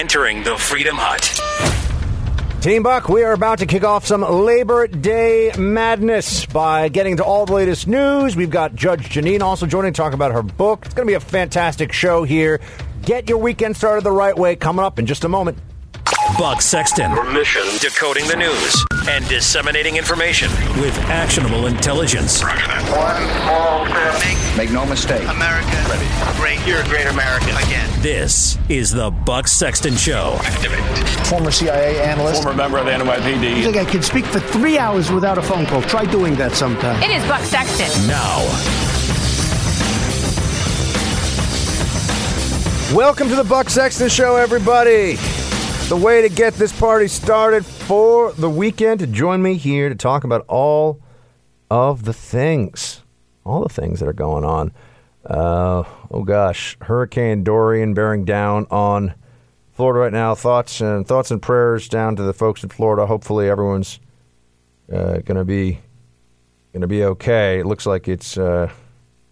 entering the Freedom Hut. Team Buck, we are about to kick off some Labor Day madness by getting to all the latest news. We've got Judge Jeanine also joining to talk about her book. It's going to be a fantastic show here. Get your weekend started the right way coming up in just a moment. Buck Sexton. Mission. Decoding the news and disseminating information with actionable intelligence. One small step. Make no mistake. America great. You're a great American. Again. This is the Buck Sexton Show. Former CIA analyst. former member of the NYPD. think I can speak for three hours without a phone call. Try doing that sometime. It is Buck Sexton. Now, Welcome to the Buck Sexton Show, everybody. The way to get this party started for the weekend to join me here to talk about all of the things, all the things that are going on. Uh, oh gosh, Hurricane Dorian bearing down on Florida right now. Thoughts and thoughts and prayers down to the folks in Florida. Hopefully, everyone's uh, to be to be okay. It looks like it's uh,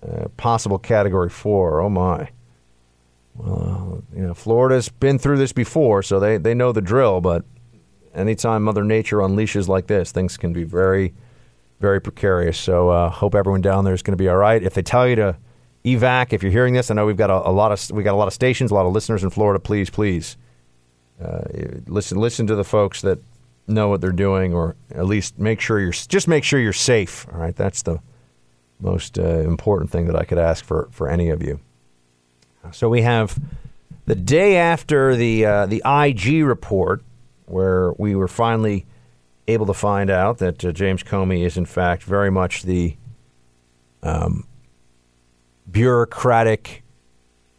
uh, possible Category Four. Oh my. Well, you know, Florida's been through this before, so they, they know the drill. But anytime Mother Nature unleashes like this, things can be very, very precarious. So uh, hope everyone down there is going to be all right. If they tell you to evac, if you're hearing this, I know we've got a, a lot of we got a lot of stations, a lot of listeners in Florida. Please, please, uh, listen listen to the folks that know what they're doing, or at least make sure you're just make sure you're safe. All right, that's the most uh, important thing that I could ask for for any of you. So we have the day after the uh, the IG report, where we were finally able to find out that uh, James Comey is in fact very much the um, bureaucratic,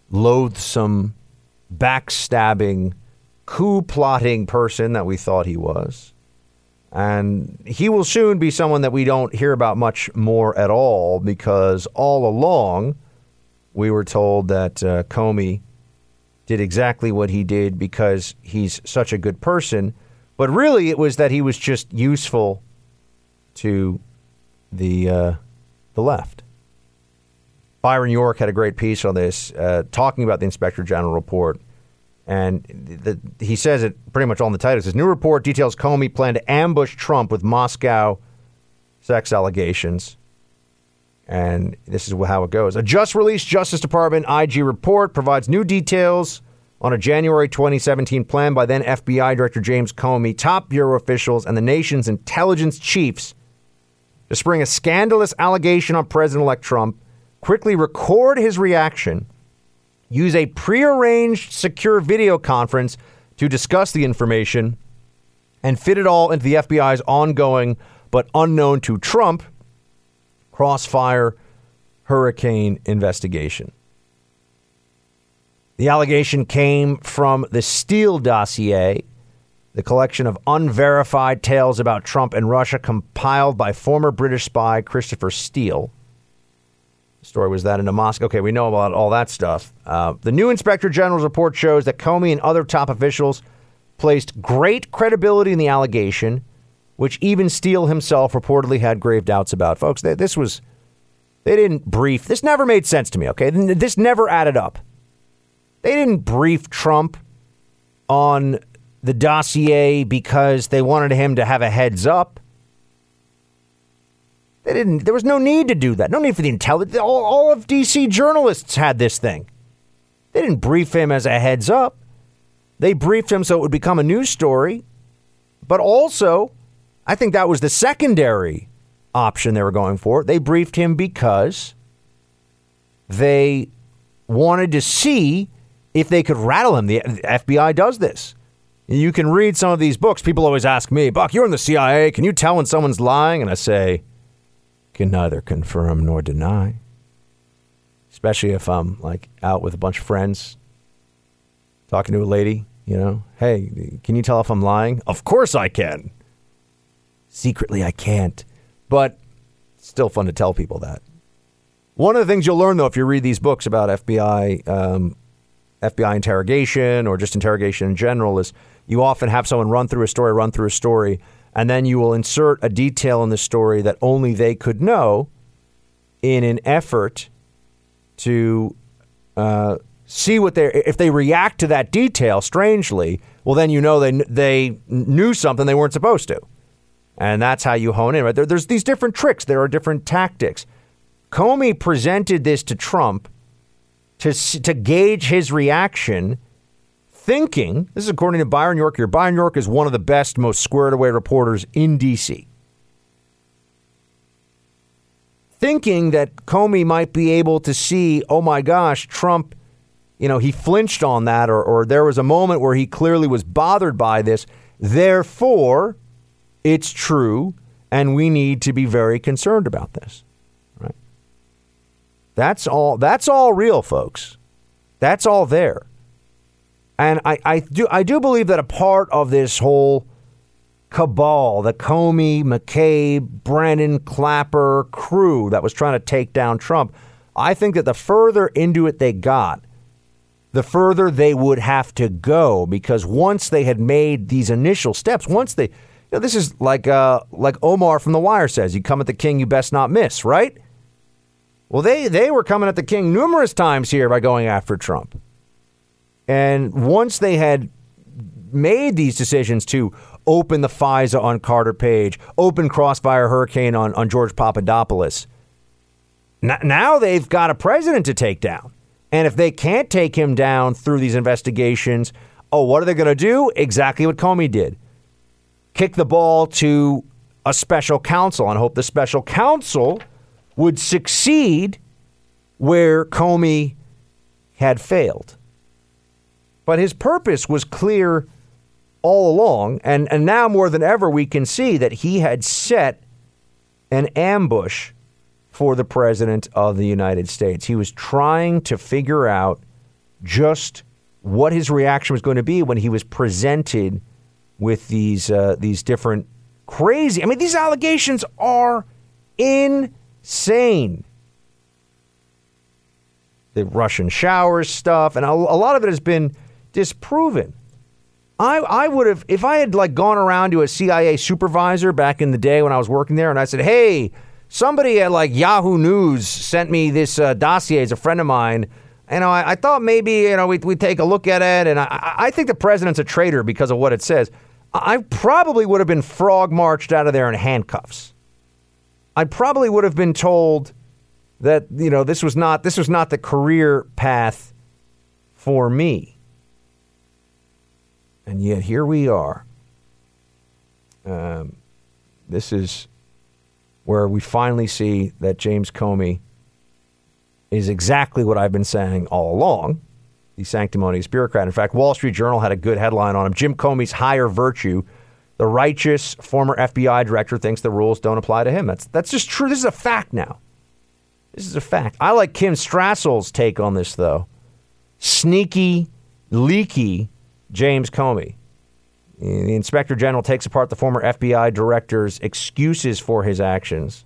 loathsome, backstabbing, coup plotting person that we thought he was. And he will soon be someone that we don't hear about much more at all because all along we were told that uh, Comey did exactly what he did because he's such a good person. But really, it was that he was just useful to the uh, the left. Byron York had a great piece on this, uh, talking about the Inspector General report, and the, he says it pretty much on the title. His new report details Comey plan to ambush Trump with Moscow sex allegations. And this is how it goes. A just released Justice Department IG report provides new details on a January 2017 plan by then FBI Director James Comey, top Bureau officials, and the nation's intelligence chiefs to spring a scandalous allegation on President elect Trump, quickly record his reaction, use a prearranged secure video conference to discuss the information, and fit it all into the FBI's ongoing but unknown to Trump crossfire hurricane investigation. The allegation came from the Steele dossier, the collection of unverified tales about Trump and Russia compiled by former British spy Christopher Steele. The story was that in Moscow. Okay, we know about all that stuff. Uh, the new Inspector General's report shows that Comey and other top officials placed great credibility in the allegation, which even Steele himself reportedly had grave doubts about. Folks, they, this was, they didn't brief, this never made sense to me, okay? This never added up. They didn't brief Trump on the dossier because they wanted him to have a heads up. They didn't. There was no need to do that. No need for the intelligence. All, all of DC journalists had this thing. They didn't brief him as a heads up. They briefed him so it would become a news story. But also, I think that was the secondary option they were going for. They briefed him because they wanted to see if they could rattle him. The FBI does this. You can read some of these books. People always ask me, Buck, you're in the CIA. Can you tell when someone's lying? And I say, can neither confirm nor deny. Especially if I'm like out with a bunch of friends talking to a lady, you know, hey, can you tell if I'm lying? Of course I can. Secretly, I can't. But still fun to tell people that. One of the things you'll learn, though, if you read these books about FBI, um, FBI interrogation or just interrogation in general, is you often have someone run through a story, run through a story, and then you will insert a detail in the story that only they could know in an effort to uh, see what they if they react to that detail strangely, well then you know they they knew something they weren't supposed to. And that's how you hone in. Right? There, there's these different tricks. There are different tactics. Comey presented this to Trump to to gauge his reaction, thinking this is according to Byron York here. Byron York is one of the best, most squared away reporters in D.C. Thinking that Comey might be able to see, oh my gosh, Trump, you know, he flinched on that, or, or there was a moment where he clearly was bothered by this. Therefore, it's true, and we need to be very concerned about this. Right? That's all. That's all real, folks. That's all there. And I, I do I do believe that a part of this whole cabal, the Comey, McCabe, Brennan, Clapper crew that was trying to take down Trump, I think that the further into it they got, the further they would have to go because once they had made these initial steps, once they you know, this is like uh, like Omar from The Wire says, "You come at the king, you best not miss." Right? Well, they they were coming at the king numerous times here by going after Trump, and once they had made these decisions to open the FISA on Carter Page, open Crossfire Hurricane on on George Papadopoulos, now they've got a president to take down, and if they can't take him down through these investigations, oh, what are they going to do? Exactly what Comey did kick the ball to a special counsel and hope the special counsel would succeed where Comey had failed. But his purpose was clear all along, and, and now more than ever, we can see that he had set an ambush for the President of the United States. He was trying to figure out just what his reaction was going to be when he was presented with these uh, these different crazy. I mean, these allegations are insane. The Russian showers stuff, and a, a lot of it has been disproven. I, I would have if I had like gone around to a CIA supervisor back in the day when I was working there, and I said, "Hey, somebody at like Yahoo News sent me this uh, dossier as a friend of mine." You know, I, I thought maybe you know we'd, we'd, take a look at it, and I, I think the president's a traitor because of what it says. I probably would have been frog marched out of there in handcuffs. I probably would have been told that you know this was not this was not the career path for me. And yet here we are. Um, this is where we finally see that James Comey is exactly what I've been saying all along the sanctimonious bureaucrat. In fact, Wall Street Journal had a good headline on him Jim Comey's higher virtue. The righteous former FBI director thinks the rules don't apply to him. That's, that's just true. This is a fact now. This is a fact. I like Kim Strassel's take on this, though. Sneaky, leaky James Comey. The inspector general takes apart the former FBI director's excuses for his actions.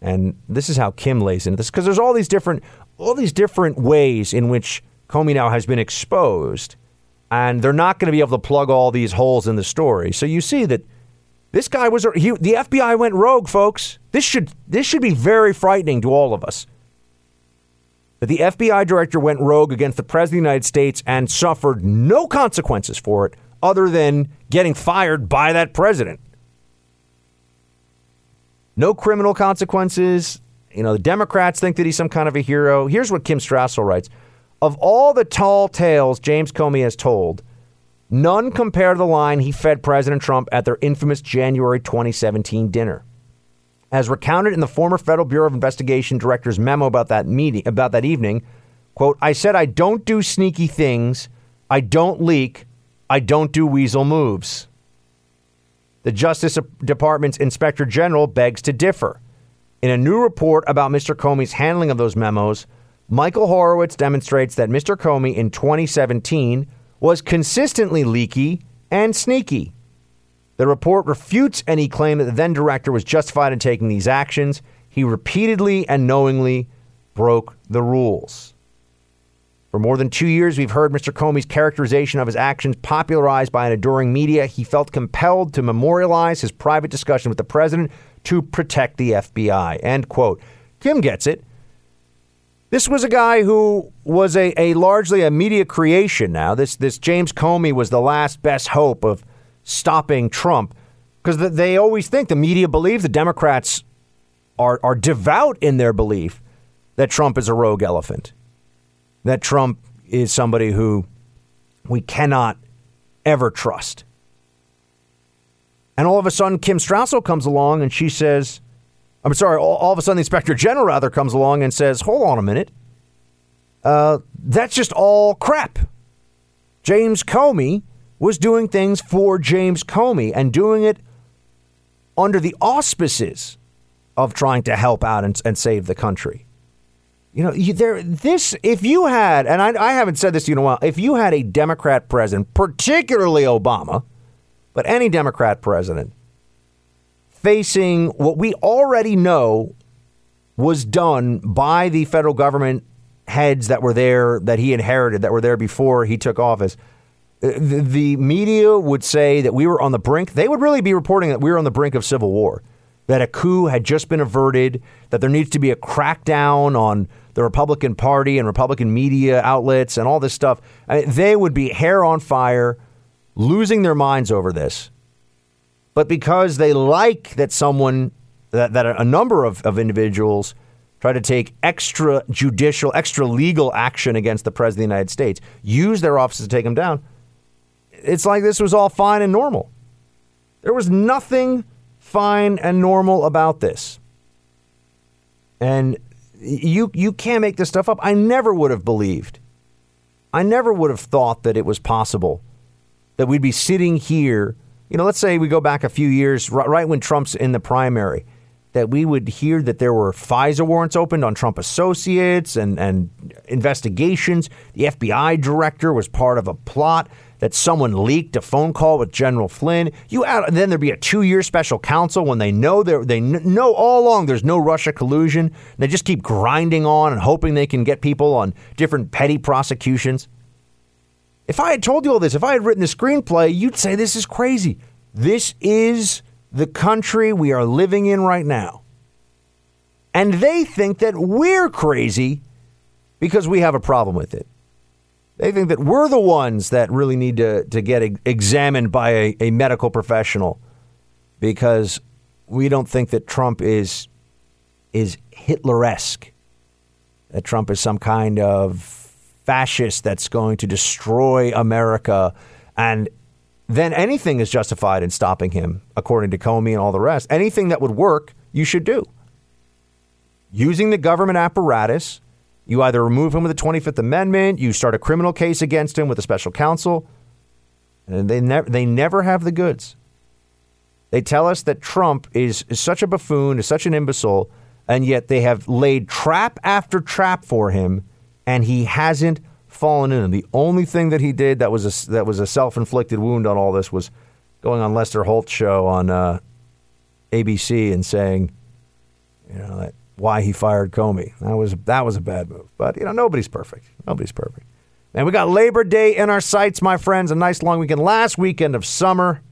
And this is how Kim lays into this because there's all these different all these different ways in which Comey now has been exposed, and they're not going to be able to plug all these holes in the story. So you see that this guy was he, the FBI went rogue, folks. This should this should be very frightening to all of us. That the FBI director went rogue against the president of the United States and suffered no consequences for it other than getting fired by that president. No criminal consequences. You know, the Democrats think that he's some kind of a hero. Here's what Kim Strassel writes. Of all the tall tales James Comey has told, none compare to the line he fed President Trump at their infamous January 2017 dinner. As recounted in the former Federal Bureau of Investigation director's memo about that meeting about that evening, quote, I said I don't do sneaky things, I don't leak, I don't do weasel moves. The Justice Department's Inspector General begs to differ. In a new report about Mr. Comey's handling of those memos, Michael Horowitz demonstrates that Mr. Comey in 2017 was consistently leaky and sneaky. The report refutes any claim that the then director was justified in taking these actions. He repeatedly and knowingly broke the rules. For more than two years, we've heard Mr. Comey's characterization of his actions popularized by an adoring media. He felt compelled to memorialize his private discussion with the president to protect the FBI. End quote. Kim gets it. This was a guy who was a, a largely a media creation now. This this James Comey was the last best hope of stopping Trump because they always think the media believe the Democrats are are devout in their belief that Trump is a rogue elephant. That Trump is somebody who we cannot ever trust. And all of a sudden, Kim Strassel comes along and she says, I'm sorry, all, all of a sudden, the inspector general rather comes along and says, hold on a minute. Uh, that's just all crap. James Comey was doing things for James Comey and doing it under the auspices of trying to help out and, and save the country. You know, you, there. This, if you had, and I, I haven't said this to you in a while, if you had a Democrat president, particularly Obama, but any Democrat president, facing what we already know was done by the federal government heads that were there, that he inherited, that were there before he took office. Uh, the, media would say that we were on the brink. They would really be reporting that we were on the brink of civil war, that a coup had just been averted, that there needs to be a crackdown on the Republican Party and Republican media outlets and all this stuff. I mean, they would be hair on fire, losing their minds over this. But because they like that someone, that, that a number of, of individuals try to take extra judicial, extra legal action against the President of the United States, use their offices to take him down, it's like this was all fine and normal. There was nothing fine and normal about this. And you you can't make this stuff up. I never would have believed. I never would have thought that it was possible that we'd be sitting here. You know, let's say we go back a few years, right, when Trump's in the primary, that we would hear that there were FISA warrants opened on Trump associates and, and investigations. The FBI director was part of a plot that someone leaked a phone call with General Flynn. You add, then there'd be a two-year special counsel when they know they know all along there's no Russia collusion. they just keep grinding on and hoping they can get people on different petty prosecutions. If I had told you all this, if I had written the screenplay, you'd say this is crazy. This is the country we are living in right now. And they think that we're crazy because we have a problem with it. They think that we're the ones that really need to, to get examined by a, a medical professional because we don't think that Trump is is Hitler-esque. That Trump is some kind of fascist that's going to destroy America and then anything is justified in stopping him, according to Comey and all the rest. Anything that would work, you should do. Using the government apparatus you either remove him with the 25th Amendment, you start a criminal case against him with a special counsel, and they never they never have the goods. They tell us that Trump is, is such a buffoon, is such an imbecile, and yet they have laid trap after trap for him, and he hasn't fallen in. The only thing that he did that was a, that was a self inflicted wound on all this was going on Lester Holt's show on uh, ABC and saying, you know, that why he fired Comey. That was that was a bad move. But you know, nobody's perfect. Nobody's perfect. And we got Labor Day in our sights, my friends. A nice long weekend. Last weekend of summer.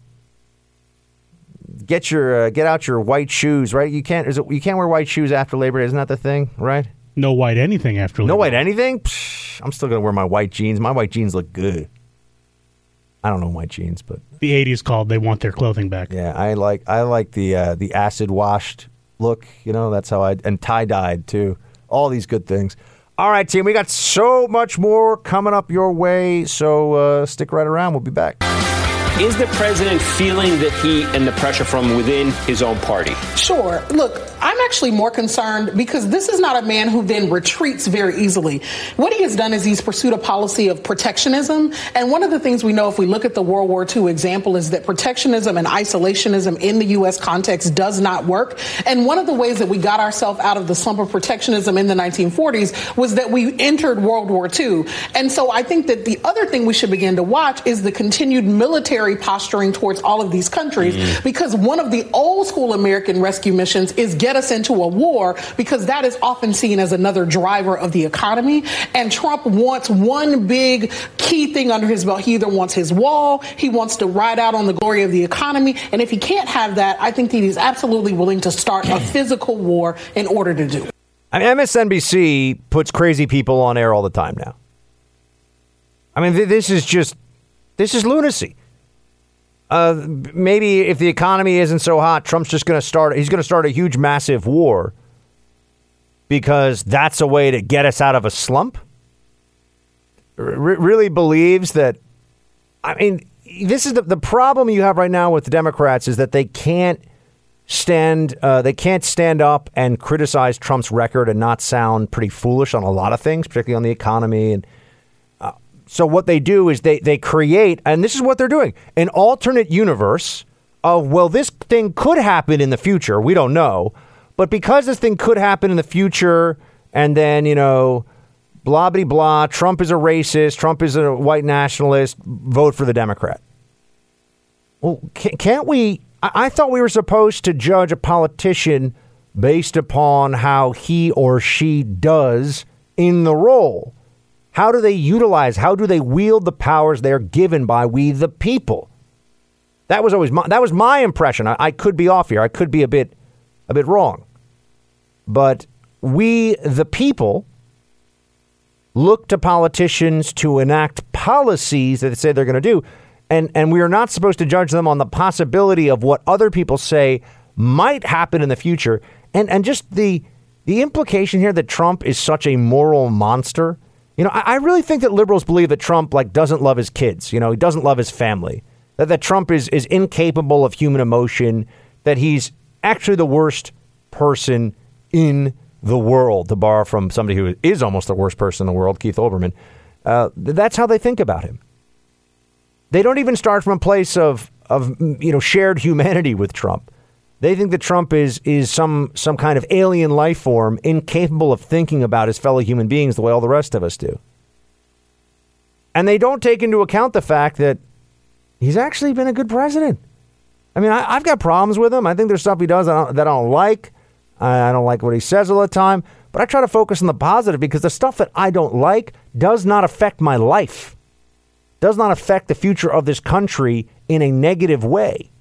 Get your uh, get out your white shoes, right? You can't it, you can't wear white shoes after Labor Day, isn't that the thing, right? No white anything after Labor No white anything? Psh, I'm still gonna wear my white jeans. My white jeans look good. I don't know white jeans, but the '80s called. They want their clothing back. Yeah, I like I like the uh, the acid washed look. You know, that's how I and tie dyed too. All these good things. All right, team, we got so much more coming up your way. So uh, stick right around. We'll be back. Is the president feeling the heat and the pressure from within his own party? Sure. Look, I'm actually more concerned because this is not a man who then retreats very easily. What he has done is he's pursued a policy of protectionism. And one of the things we know if we look at the World War II example is that protectionism and isolationism in the U.S. context does not work. And one of the ways that we got ourselves out of the slump of protectionism in the 1940s was that we entered World War II. And so I think that the other thing we should begin to watch is the continued military military posturing towards all of these countries mm. because one of the old school American rescue missions is get us into a war because that is often seen as another driver of the economy. And Trump wants one big key thing under his belt. He either wants his wall, he wants to ride out on the glory of the economy. And if he can't have that, I think that he's absolutely willing to start a physical war in order to do it. I mean, MSNBC puts crazy people on air all the time now. I mean, th- this is just this is lunacy. Uh, maybe if the economy isn't so hot, Trump's just going to start. He's going to start a huge, massive war because that's a way to get us out of a slump. R- really believes that. I mean, this is the the problem you have right now with the Democrats is that they can't stand uh, they can't stand up and criticize Trump's record and not sound pretty foolish on a lot of things, particularly on the economy and so what they do is they they create and this is what they're doing an alternate universe of well this thing could happen in the future we don't know but because this thing could happen in the future and then you know blah blah blah Trump is a racist Trump is a white nationalist vote for the Democrat well can't we I thought we were supposed to judge a politician based upon how he or she does in the role. How do they utilize, how do they wield the powers they're given by we the people? That was always my, that was my impression. I, I could be off here. I could be a bit a bit wrong. But we the people look to politicians to enact policies that they say they're going to do and and we are not supposed to judge them on the possibility of what other people say might happen in the future and and just the the implication here that Trump is such a moral monster you know I, I really think that liberals believe that Trump like doesn't love his kids. You know he doesn't love his family. That that Trump is is incapable of human emotion. That he's actually the worst person in the world to borrow from somebody who is almost the worst person in the world Keith Olbermann. Uh, that's how they think about him. They don't even start from a place of of you know shared humanity with Trump. They think that Trump is is some some kind of alien life form incapable of thinking about his fellow human beings the way all the rest of us do. And they don't take into account the fact that he's actually been a good president. I mean, I, have got problems with him. I think there's stuff he does that I don't, that I don't like. I, I don't like what he says all the time. But I try to focus on the positive because the stuff that I don't like does not affect my life does not affect the future of this country in a negative way.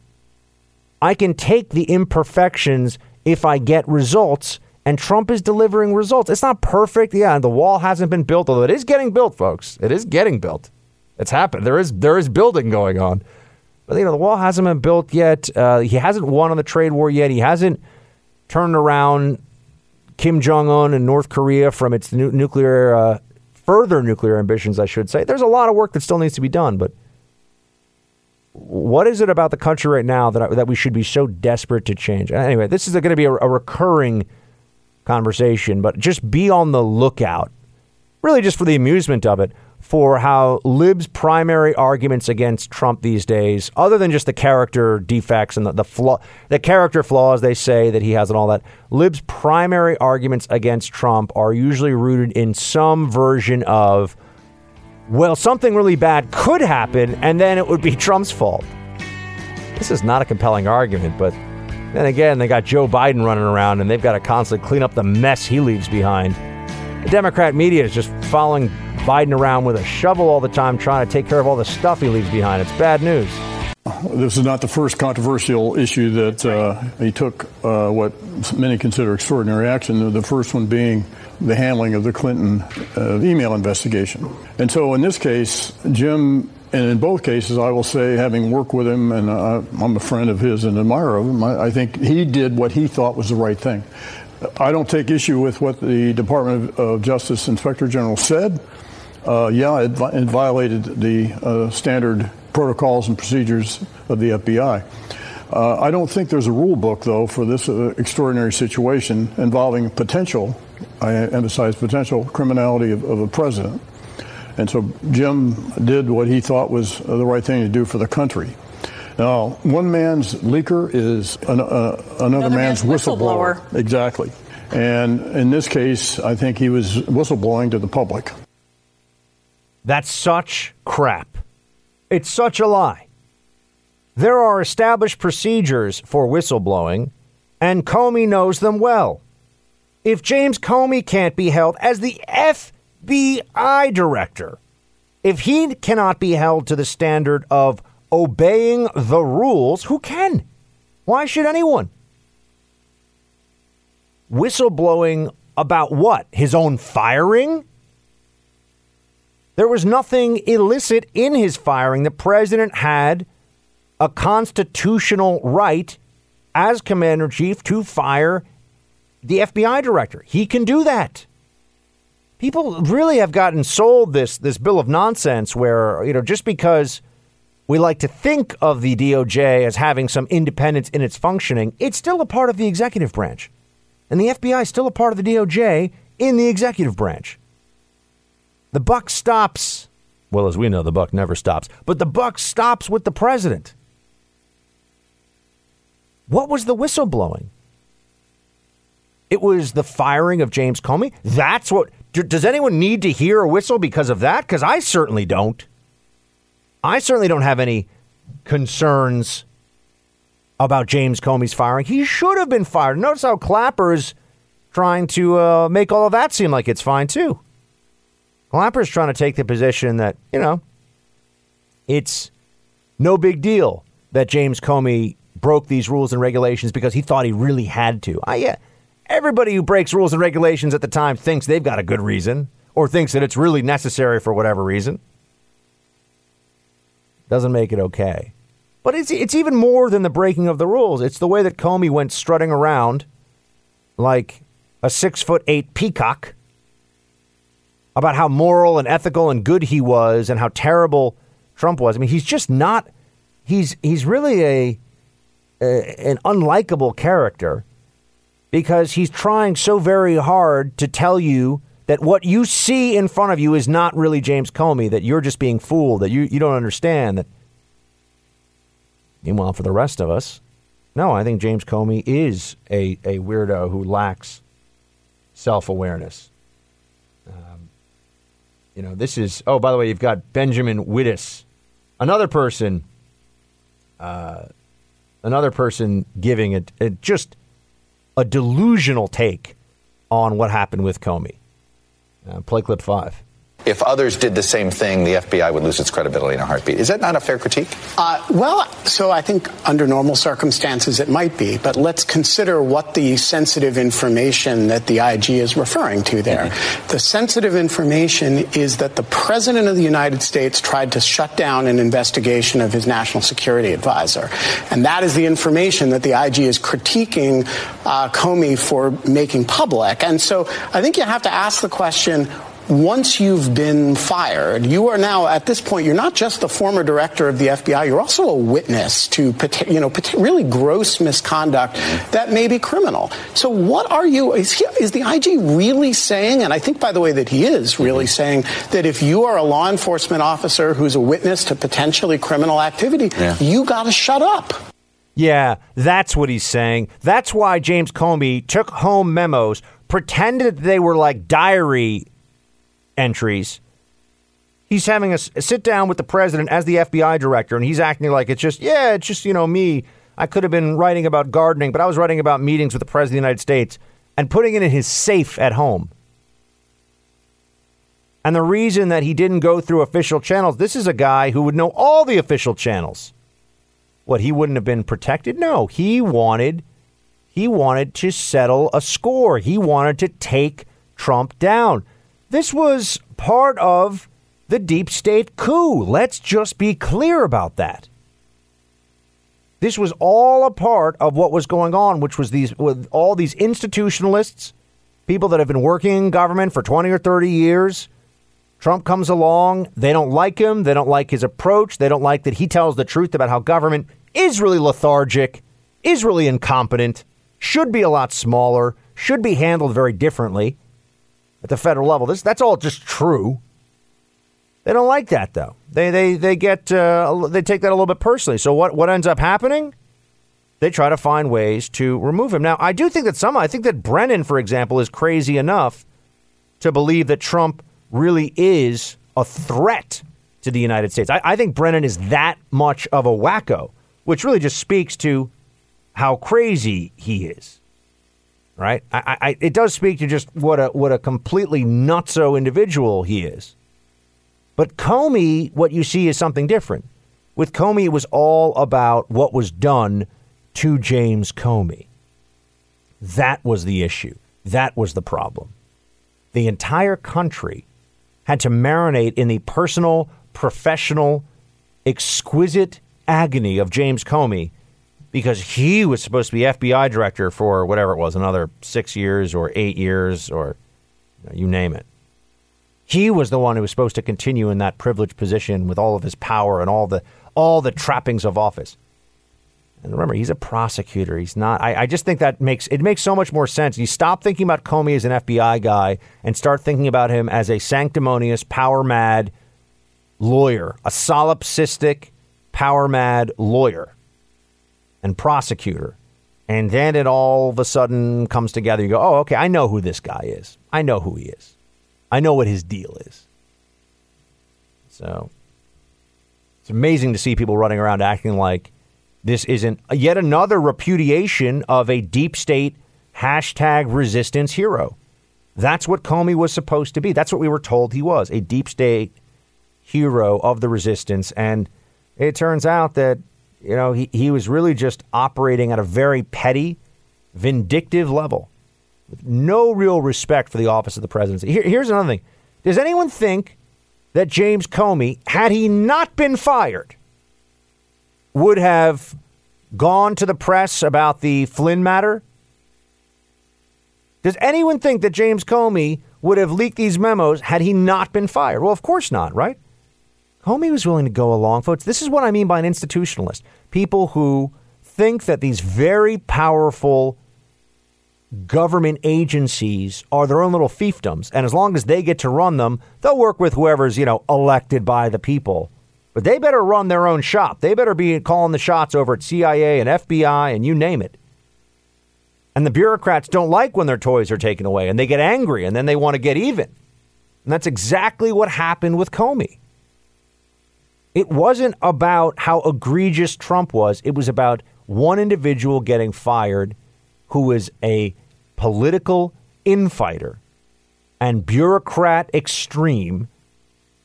I can take the imperfections if I get results, and Trump is delivering results. It's not perfect. Yeah, the wall hasn't been built, although it is getting built, folks. It is getting built. It's happened. There is there is building going on. But you know, the wall hasn't been built yet. Uh, he hasn't won on the trade war yet. He hasn't turned around Kim Jong Un and North Korea from its nu- nuclear uh, further nuclear ambitions, I should say. There's a lot of work that still needs to be done, but what is it about the country right now that, that we should be so desperate to change? Anyway, this is going to be a, a recurring conversation, but just be on the lookout, really just for the amusement of it, for how libs' primary arguments against Trump these days, other than just the character defects and the, the flaw, the character flaws they say that he has and all that, libs' primary arguments against Trump are usually rooted in some version of, well, something really bad could happen, and then it would be Trump's fault. This is not a compelling argument, but then again, they got Joe Biden running around, and they've got to constantly clean up the mess he leaves behind. The Democrat media is just following Biden around with a shovel all the time trying to take care of all the stuff he leaves behind. It's bad news. This is not the first controversial issue that uh, he took uh, what many consider extraordinary action, the first one being the handling of the Clinton uh, email investigation. And so in this case, Jim, and in both cases, I will say, having worked with him, and uh, I'm a friend of his and admirer of him, I, I think he did what he thought was the right thing. I don't take issue with what the Department of Justice Inspector General said. Uh, yeah, it, it, violated the uh, standard protocols and procedures of the FBI. Uh, I don't think there's a rule book, though, for this uh, extraordinary situation involving potential, I emphasize potential, criminality of, of, a president. And so Jim did what he thought was the right thing to do for the country. Now, one man's leaker is an, uh, another, another, man's, man's whistleblower. whistleblower. Exactly. And in this case, I think he was whistleblowing to the public. That's such crap. It's such a lie. There are established procedures for whistleblowing, and Comey knows them well. If James Comey can't be held as the FBI director, if he cannot be held to the standard of obeying the rules, who can? Why should anyone? Whistleblowing about what? His own firing? There was nothing illicit in his firing. The president had a constitutional right as commander in chief to fire the FBI director. He can do that. People really have gotten sold this this bill of nonsense where, you know, just because we like to think of the DOJ as having some independence in its functioning, it's still a part of the executive branch. And the FBI is still a part of the DOJ in the executive branch. The buck stops. Well, as we know, the buck never stops, but the buck stops with the president. What was the whistleblowing? It was the firing of James Comey. That's what. Does anyone need to hear a whistle because of that? Because I certainly don't. I certainly don't have any concerns about James Comey's firing. He should have been fired. Notice how Clapper's trying to uh, make all of that seem like it's fine too. Clapper's trying to take the position that you know it's no big deal that James Comey broke these rules and regulations because he thought he really had to. I yeah, everybody who breaks rules and regulations at the time thinks they've got a good reason or thinks that it's really necessary for whatever reason. Doesn't make it okay. But it's it's even more than the breaking of the rules. It's the way that Comey went strutting around like a six foot eight peacock about how moral and ethical and good he was and how terrible Trump was. I mean, he's just not. He's he's really a, a an unlikable character because he's trying so very hard to tell you that what you see in front of you is not really James Comey. That you're just being fooled. That you you don't understand that. Meanwhile, for the rest of us, no, I think James Comey is a, a weirdo who lacks self awareness. Um, you know, this is, oh, by the way, you've got Benjamin Wittes, another person, uh, another person giving it, it just a delusional take on what happened with Comey. Uh, play clip five. If others did the same thing, the FBI would lose its credibility in a heartbeat. Is that not a fair critique? Uh, well, so I think under normal circumstances it might be, but let's consider what the sensitive information that the IG is referring to there. Mm-hmm. The sensitive information is that the President of the United States tried to shut down an investigation of his national security advisor. And that is the information that the IG is critiquing uh, Comey for making public. And so I think you have to ask the question once you've been fired, you are now at this point. You're not just the former director of the FBI. You're also a witness to you know really gross misconduct that may be criminal. So what are you? Is, he, is the IG really saying? And I think, by the way, that he is really mm-hmm. saying that if you are a law enforcement officer who's a witness to potentially criminal activity, yeah. you got to shut up. Yeah, that's what he's saying. That's why James Comey took home memos, pretended they were like diary entries. He's having a, sit down with the president as the FBI director, and he's acting like it's just, yeah, it's just, you know, me. I could have been writing about gardening, but I was writing about meetings with the president of the United States and putting it in his safe at home. And the reason that he didn't go through official channels, this is a guy who would know all the official channels. What he wouldn't have been protected? No, he wanted he wanted to settle a score. He wanted to take Trump down. This was part of the deep state coup. Let's just be clear about that. This was all a part of what was going on, which was these with all these institutionalists, people that have been working in government for 20 or 30 years. Trump comes along, they don't like him, they don't like his approach, they don't like that he tells the truth about how government is really lethargic, is really incompetent, should be a lot smaller, should be handled very differently at the federal level. This that's all just true. They don't like that though. They they they get uh, they take that a little bit personally. So what what ends up happening? They try to find ways to remove him. Now I do think that some I think that Brennan, for example, is crazy enough to believe that Trump really is a threat to the United States. I, I think Brennan is that much of a wacko, which really just speaks to how crazy he is right? I, I, it does speak to just what a what a completely nutso individual he is. But Comey, what you see is something different. With Comey, it was all about what was done to James Comey. That was the issue. That was the problem. The entire country had to marinate in the personal, professional, exquisite agony of James Comey because he was supposed to be FBI director for whatever it was, another six years or eight years or you name it. He was the one who was supposed to continue in that privileged position with all of his power and all the all the trappings of office. And remember, he's a prosecutor. He's not. I, I, just think that makes it makes so much more sense. You stop thinking about Comey as an FBI guy and start thinking about him as a sanctimonious, power mad lawyer, a solipsistic, power mad lawyer and prosecutor. And then it all of a sudden comes together. You go, oh, okay, I know who this guy is. I know who he is. I know what his deal is. So it's amazing to see people running around acting like this isn't yet another repudiation of a deep state hashtag resistance hero. That's what Comey was supposed to be. That's what we were told he was a deep state hero of the resistance. And it turns out that, you know, he, he was really just operating at a very petty, vindictive level with no real respect for the office of the presidency. Here, here's another thing Does anyone think that James Comey, had he not been fired, would have gone to the press about the Flynn matter? Does anyone think that James Comey would have leaked these memos had he not been fired? Well, of course not, right? Comey was willing to go along, folks. This is what I mean by an institutionalist. People who think that these very powerful government agencies are their own little fiefdoms, and as long as they get to run them, they'll work with whoever's, you know, elected by the people. But they better run their own shop. They better be calling the shots over at CIA and FBI and you name it. And the bureaucrats don't like when their toys are taken away and they get angry and then they want to get even. And that's exactly what happened with Comey. It wasn't about how egregious Trump was, it was about one individual getting fired who is a political infighter and bureaucrat extreme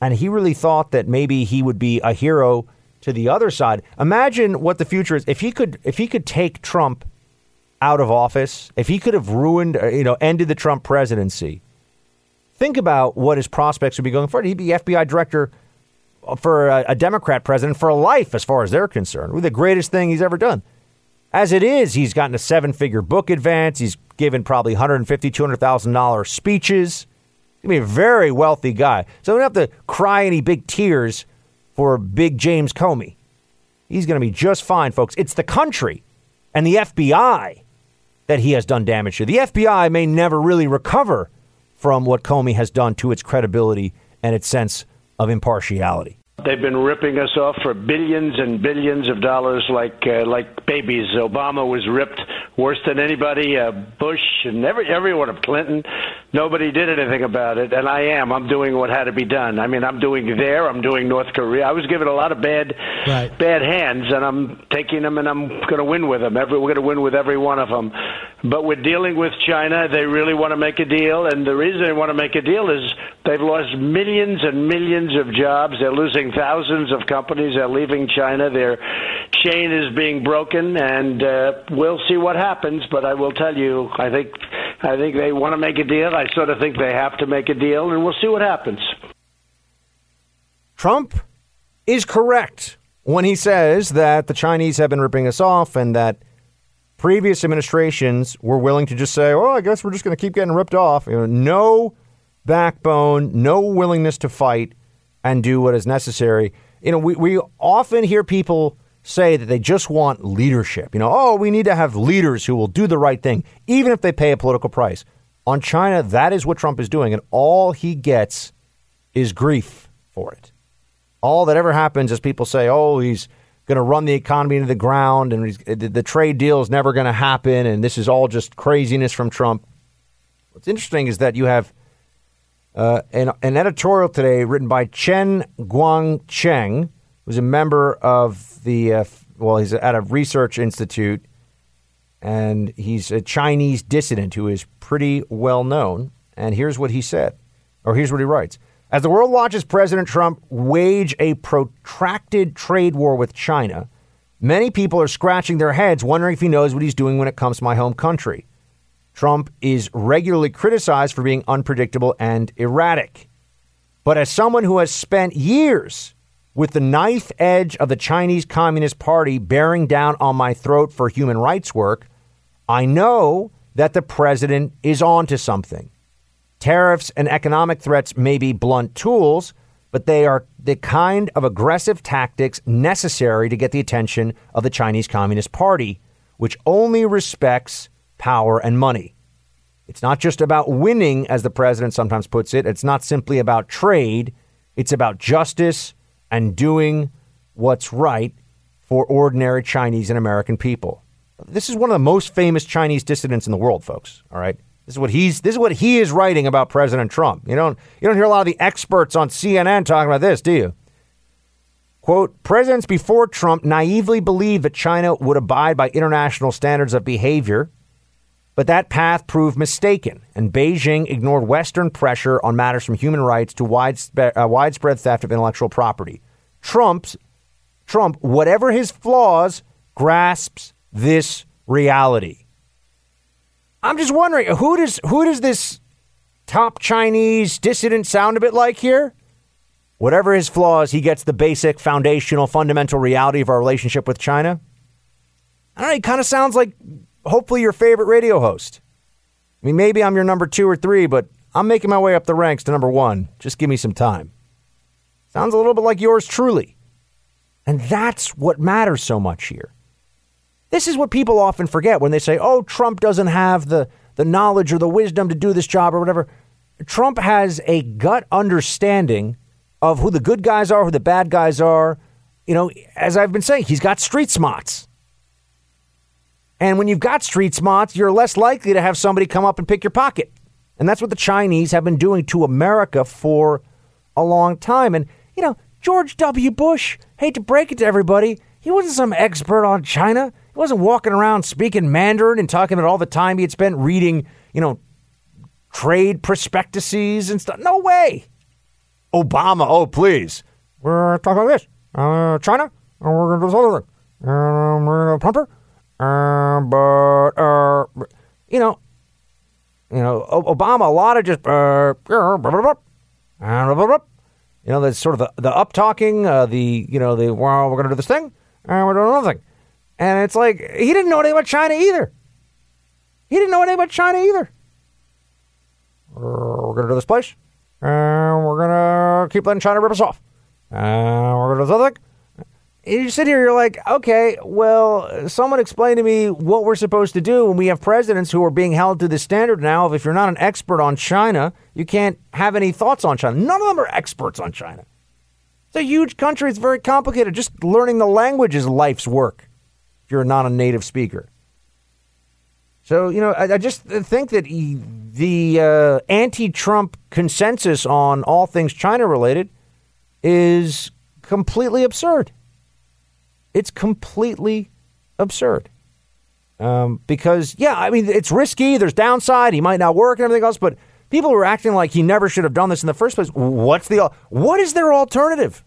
and he really thought that maybe he would be a hero to the other side. Imagine what the future is if he could if he could take Trump out of office, if he could have ruined, uh, you know, ended the Trump presidency. Think about what his prospects would be going forward. He'd be FBI director for a, a Democrat president for life, as far as they're concerned. The greatest thing he's ever done. As it is, he's gotten a seven-figure book advance. He's given probably 150, 200 thousand dollar speeches to be a very wealthy guy. So we don't have to cry any big tears for big James Comey. He's going to be just fine, folks. It's the country and the FBI that he has done damage to. The FBI may never really recover from what Comey has done to its credibility and its sense of impartiality. They've been ripping us off for billions and billions of dollars like uh, like babies. Obama was ripped worse than anybody. Uh, Bush and every everyone of Clinton. Nobody did anything about it, and I am. I'm doing what had to be done. I mean, I'm doing there. I'm doing North Korea. I was given a lot of bad right. bad hands, and I'm taking them, and I'm going to win with them. Every, we're going to win with every one of them. But we're dealing with China. They really want to make a deal, and the reason they want to make a deal is they've lost millions and millions of jobs. They're losing thousands of companies. They're leaving China. Their chain is being broken, and uh, we'll see what happens. But I will tell you, I think I think they want to make a deal. I sort of think they have to make a deal, and we'll see what happens. Trump is correct when he says that the Chinese have been ripping us off and that previous administrations were willing to just say, "Oh, I guess we're just going to keep getting ripped off." You know, no backbone, no willingness to fight and do what is necessary. You know, we, we often hear people say that they just want leadership. You know, oh, we need to have leaders who will do the right thing, even if they pay a political price. On China, that is what Trump is doing, and all he gets is grief for it. All that ever happens is people say, oh, he's going to run the economy into the ground and the trade deal is never going to happen and this is all just craziness from Trump. What's interesting is that you have uh, an, an, editorial today written by Chen Guangcheng, who's a member of the, uh, well, he's at a research institute and he's a Chinese dissident who is pretty well known. And here's what he said, or here's what he writes. As the world watches President Trump wage a protracted trade war with China, many people are scratching their heads wondering if he knows what he's doing when it comes to my home country. Trump is regularly criticized for being unpredictable and erratic. But as someone who has spent years with the knife edge of the Chinese Communist Party bearing down on my throat for human rights work, I know that the president is on to something. Tariffs and economic threats may be blunt tools, but they are the kind of aggressive tactics necessary to get the attention of the Chinese Communist Party, which only respects power and money. It's not just about winning, as the president sometimes puts it. It's not simply about trade. It's about justice and doing what's right for ordinary Chinese and American people. This is one of the most famous Chinese dissidents in the world, folks. All right. This is what he's this is what he is writing about President Trump. You don't you don't hear a lot of the experts on CNN talking about this, do you? Quote, presidents before Trump naively believed that China would abide by international standards of behavior, but that path proved mistaken, and Beijing ignored Western pressure on matters from human rights to widespread, uh, widespread theft of intellectual property. Trump's Trump, whatever his flaws, grasps this reality. I'm just wondering who does who does this top Chinese dissident sound a bit like here? Whatever his flaws, he gets the basic, foundational, fundamental reality of our relationship with China. I don't know. He kind of sounds like hopefully your favorite radio host. I mean, maybe I'm your number two or three, but I'm making my way up the ranks to number one. Just give me some time. Sounds a little bit like yours truly. And that's what matters so much here. This is what people often forget when they say, oh, Trump doesn't have the, the knowledge or the wisdom to do this job or whatever. Trump has a gut understanding of who the good guys are, who the bad guys are. You know, as I've been saying, he's got street smarts. And when you've got street smarts, you're less likely to have somebody come up and pick your pocket. And that's what the Chinese have been doing to America for a long time. And, you know, George W. Bush, hate to break it to everybody, he wasn't some expert on China. He wasn't walking around speaking Mandarin and talking about all the time he had spent reading, you know, trade prospectuses and stuff. No way. Obama, oh, please. We're talking about this. Uh, China, and we're going to do this other thing. Um, we're going to pump her. Uh, but, uh, you know, you know, Obama, a lot of just, uh, you know, that's sort of the, the up talking, uh, the, you know, the, well, we're going to do this thing, and we're doing another thing. And it's like, he didn't know anything about China either. He didn't know anything about China either. We're going to do this place, and we're going to keep letting China rip us off. And we're going to do this other thing. You sit here, you're like, okay, well, someone explain to me what we're supposed to do when we have presidents who are being held to the standard now if you're not an expert on China, you can't have any thoughts on China. None of them are experts on China. It's a huge country. It's very complicated. Just learning the language is life's work if you're not a native speaker. So, you know, I, I just think that he, the uh, anti Trump consensus on all things China related is completely absurd. It's completely absurd. Um, because, yeah, I mean, it's risky. There's downside. He might not work and everything else. But people are acting like he never should have done this in the first place. What's the what is their alternative?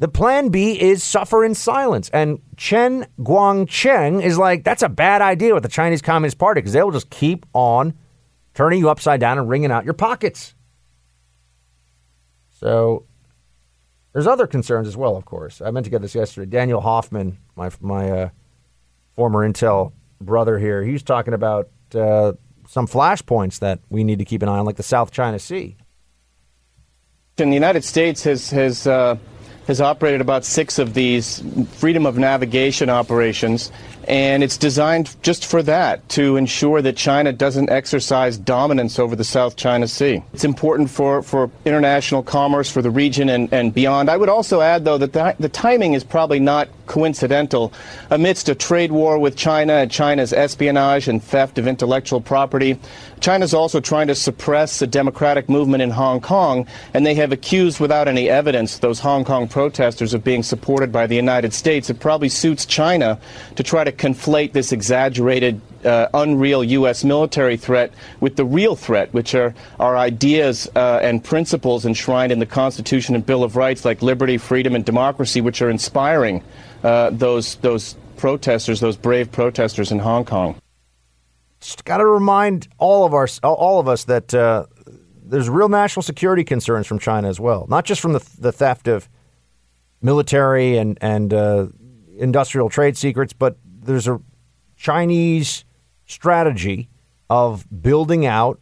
The plan B is suffer in silence. And Chen Guangcheng is like, that's a bad idea with the Chinese Communist Party because they will just keep on turning you upside down and wringing out your pockets. So there's other concerns as well, of course. I meant to get this yesterday. Daniel Hoffman, my my uh, former Intel brother here, he's talking about uh, some flashpoints that we need to keep an eye on, like the South China Sea. And the United States has has uh, has operated about six of these freedom of navigation operations, and it's designed just for that to ensure that China doesn't exercise dominance over the South China Sea. It's important for, for international commerce, for the region, and, and beyond. I would also add, though, that the, the timing is probably not coincidental. Amidst a trade war with China and China's espionage and theft of intellectual property, China's also trying to suppress the democratic movement in Hong Kong, and they have accused without any evidence those Hong Kong protesters of being supported by the United States. It probably suits China to try to conflate this exaggerated uh, unreal U.S. military threat with the real threat, which are our ideas uh, and principles enshrined in the Constitution and Bill of Rights, like liberty, freedom, and democracy, which are inspiring uh, those those protesters, those brave protesters in Hong Kong. just got to remind all of our all of us that uh, there's real national security concerns from China as well, not just from the, the theft of military and and uh, industrial trade secrets, but there's a Chinese strategy of building out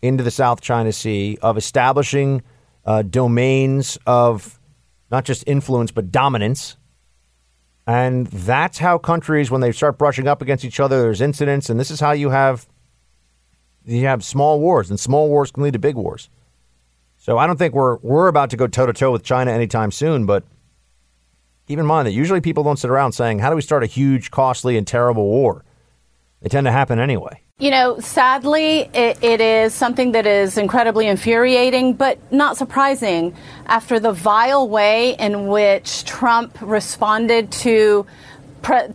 into the South China Sea, of establishing uh, domains of not just influence but dominance. And that's how countries, when they start brushing up against each other, there's incidents, and this is how you have you have small wars, and small wars can lead to big wars. So I don't think we're we're about to go toe to toe with China anytime soon, but keep in mind that usually people don't sit around saying, "How do we start a huge, costly, and terrible war?" They tend to happen anyway. You know, sadly, it, it is something that is incredibly infuriating, but not surprising after the vile way in which Trump responded to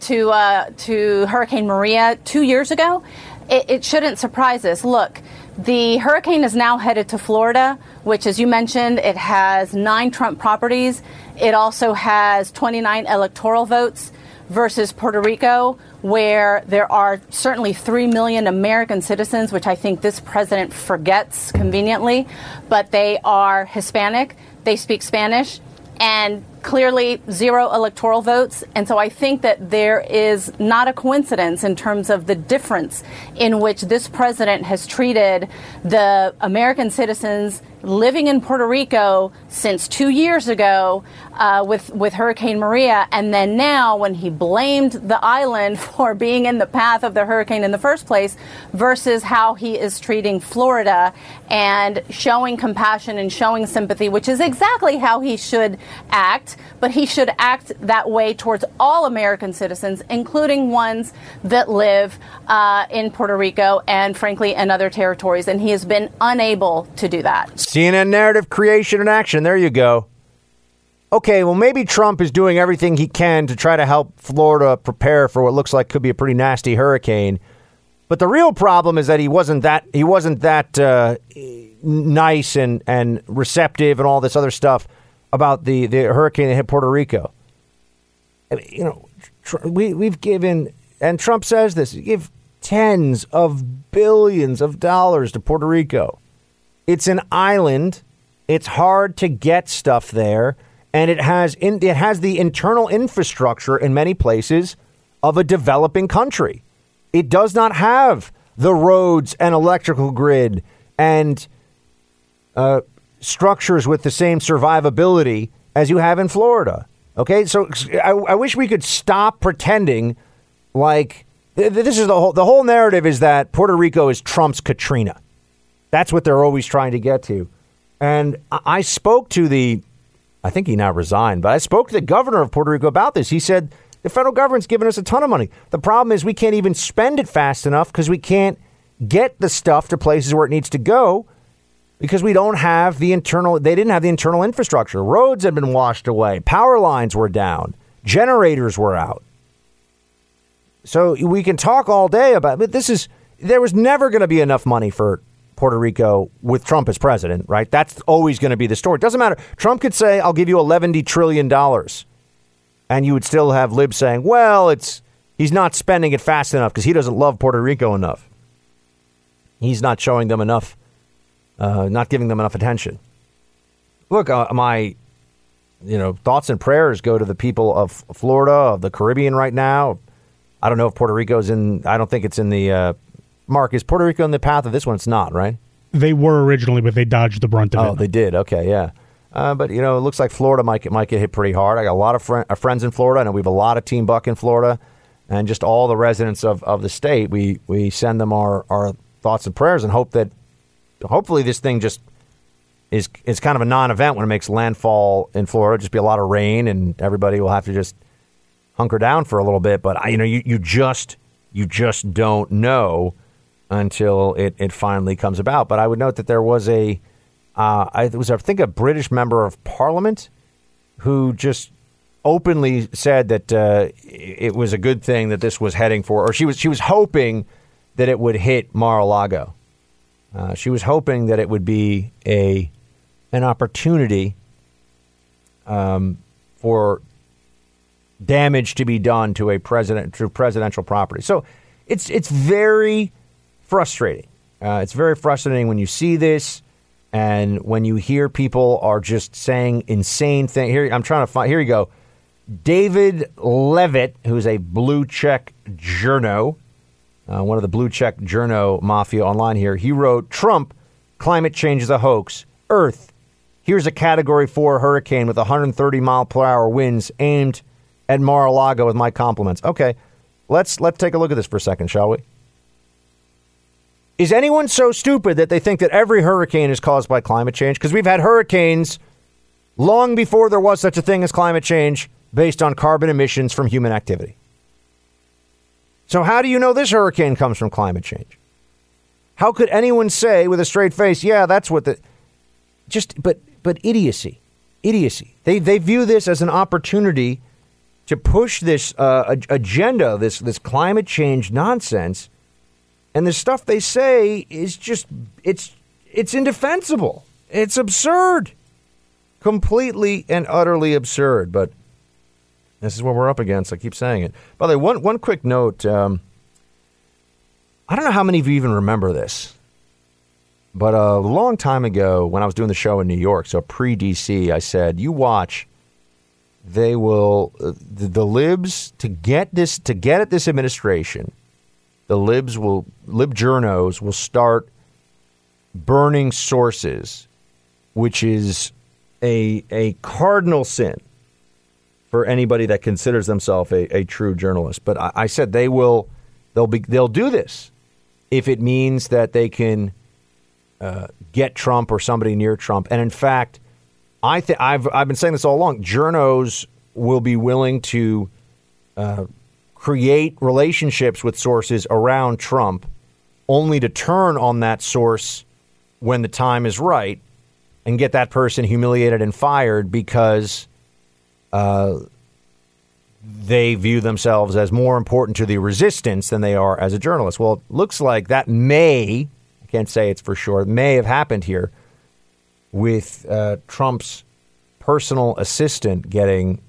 to uh, to Hurricane Maria two years ago. It, it shouldn't surprise us. Look. The hurricane is now headed to Florida, which, as you mentioned, it has nine Trump properties. It also has 29 electoral votes versus Puerto Rico, where there are certainly 3 million American citizens, which I think this president forgets conveniently, but they are Hispanic, they speak Spanish, and clearly zero electoral votes. And so I think that there is not a coincidence in terms of the difference in which this president has treated the American citizens living in Puerto Rico since two years ago uh, with with Hurricane Maria, and then now when he blamed the island for being in the path of the hurricane in the first place, versus how he is treating Florida and showing compassion and showing sympathy, which is exactly how he should act. But he should act that way towards all American citizens, including ones that live uh, in Puerto Rico and, frankly, in other territories. And he has been unable to do that. CNN narrative creation and action. There you go. Okay, well, maybe Trump is doing everything he can to try to help Florida prepare for what looks like could be a pretty nasty hurricane. But the real problem is that he wasn't that he wasn't that uh, nice and, and receptive and all this other stuff about the, the hurricane that hit Puerto Rico. I mean, you know, tr- we we've given and Trump says this: give tens of billions of dollars to Puerto Rico. It's an island. It's hard to get stuff there, and it has in, it has the internal infrastructure in many places of a developing country. It does not have the roads and electrical grid and uh, structures with the same survivability as you have in Florida. Okay, so I, I wish we could stop pretending like th- this is the whole the whole narrative is that Puerto Rico is Trump's Katrina. That's what they're always trying to get to. And I spoke to the, I think he now resigned, but I spoke to the governor of Puerto Rico about this. He said the federal government's given us a ton of money. The problem is we can't even spend it fast enough because we can't get the stuff to places where it needs to go because we don't have the internal, they didn't have the internal infrastructure. Roads had been washed away, power lines were down, generators were out. So we can talk all day about, but this is, there was never going to be enough money for Puerto Rico with Trump as president, right? That's always going to be the story. It doesn't matter. Trump could say, I'll give you $11 trillion. And you would still have libs saying, well, it's he's not spending it fast enough because he doesn't love Puerto Rico enough. He's not showing them enough, uh, not giving them enough attention. Look, uh, my you know thoughts and prayers go to the people of Florida, of the Caribbean right now. I don't know if Puerto Rico's in. I don't think it's in the uh, Mark, is Puerto Rico in the path of this one? It's not, right? They were originally, but they dodged the brunt of oh, it. Oh, they did. Okay, yeah. Uh, but you know, it looks like Florida might get, might get hit pretty hard. I got a lot of fr- uh, friends in Florida. I know we have a lot of Team Buck in Florida, and just all the residents of, of the state. We we send them our, our thoughts and prayers, and hope that hopefully this thing just is is kind of a non-event when it makes landfall in Florida. Just be a lot of rain, and everybody will have to just hunker down for a little bit. But I, you know, you, you just you just don't know until it, it finally comes about. But I would note that there was a, uh, I was I think a British member of Parliament who just openly said that uh, it was a good thing that this was heading for, or she was she was hoping that it would hit Mar-a-Lago. Uh, she was hoping that it would be a an opportunity um, for damage to be done to a president to presidential property. So it's it's very frustrating. Uh, it's very frustrating when you see this and when you hear people are just saying insane things. Here, I'm trying to find. Here you go. David Leavitt, who's a blue check journo, uh, one of the blue check journo mafia online here, he wrote Trump, climate change is a hoax. Earth, here's a category four hurricane with 130 mile per hour winds aimed at Mar-a-Lago with my compliments. Okay, let's let's take a look at this for a second, shall we? Is anyone so stupid that they think that every hurricane is caused by climate change? Because we've had hurricanes long before there was such a thing as climate change based on carbon emissions from human activity. So, how do you know this hurricane comes from climate change? How could anyone say with a straight face, yeah, that's what the. Just, but, but idiocy. Idiocy. They, they view this as an opportunity to push this uh, agenda, this, this climate change nonsense. And the stuff they say is just, it's, it's indefensible. It's absurd. Completely and utterly absurd. But this is what we're up against. I keep saying it. By the way, one, one quick note. Um, I don't know how many of you even remember this, but a long time ago when I was doing the show in New York, so pre DC, I said, you watch. They will, uh, the, the libs, to get this, to get at this administration, the libs will, lib journos will start burning sources, which is a, a cardinal sin for anybody that considers themselves a, a true journalist. But I, I, said they will they'll be they'll do this if it means that they can uh, get Trump or somebody near Trump. And in fact, I think I've I've been saying this all along. Journos will be willing to uh, create relationships with sources around Trump, only to turn on that source when the time is right and get that person humiliated and fired because uh, they view themselves as more important to the resistance than they are as a journalist. Well, it looks like that may, I can't say it's for sure, may have happened here with uh, Trump's personal assistant getting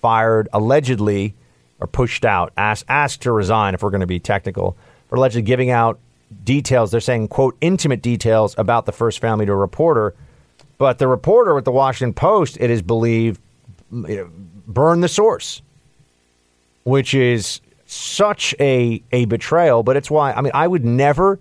fired allegedly or pushed out, asked, asked to resign if we're going to be technical, for allegedly giving out details. They're saying, quote, intimate details about the first family to a reporter. But the reporter with the Washington Post, it is believed, burn the source, which is such a a betrayal. But it's why I mean I would never,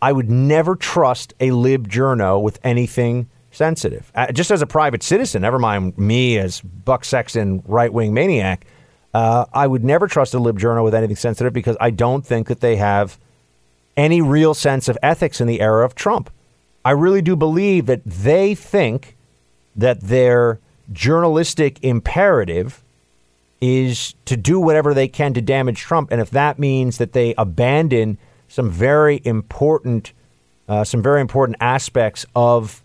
I would never trust a lib journo with anything sensitive. Uh, just as a private citizen, never mind me as Buck Sexton right wing maniac. Uh, I would never trust a lib journo with anything sensitive because I don't think that they have any real sense of ethics in the era of Trump. I really do believe that they think that they're journalistic imperative is to do whatever they can to damage Trump. And if that means that they abandon some very important, uh, some very important aspects of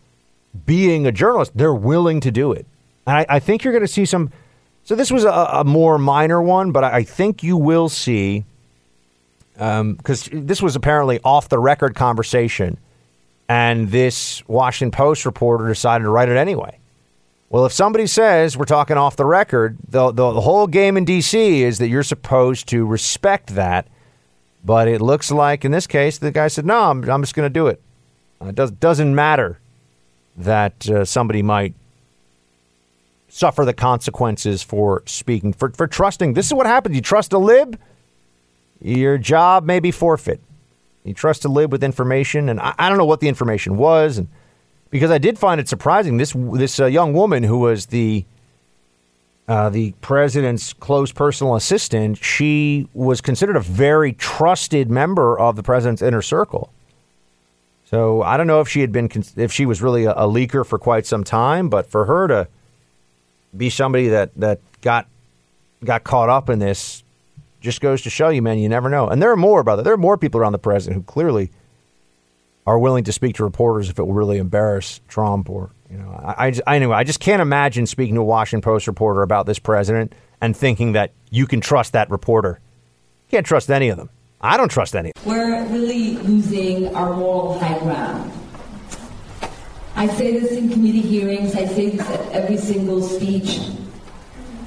being a journalist, they're willing to do it. And I, I think you're going to see some. So this was a, a, more minor one, but I think you will see because um, this was apparently off the record conversation, and this Washington Post reporter decided to write it anyway. Well, if somebody says we're talking off the record, the, the, the whole game in D.C. is that you're supposed to respect that. But it looks like in this case, the guy said, no, I'm, I'm just going to do it. Uh, it does, doesn't matter that uh, somebody might suffer the consequences for speaking, for, for trusting. This is what happens. You trust a lib, your job may be forfeit. You trust a lib with information, and I, I don't know what the information was. And because I did find it surprising. This this uh, young woman who was the uh, the president's close personal assistant, she was considered a very trusted member of the president's inner circle. So I don't know if she had been if she was really a, a leaker for quite some time, but for her to be somebody that that got got caught up in this just goes to show you, man, you never know. And there are more, brother. There are more people around the president who clearly are willing to speak to reporters if it will really embarrass Trump or you know I, I anyway I just can't imagine speaking to a Washington Post reporter about this president and thinking that you can trust that reporter. You can't trust any of them. I don't trust any. We're really losing our moral high ground. I say this in committee hearings. I say this at every single speech.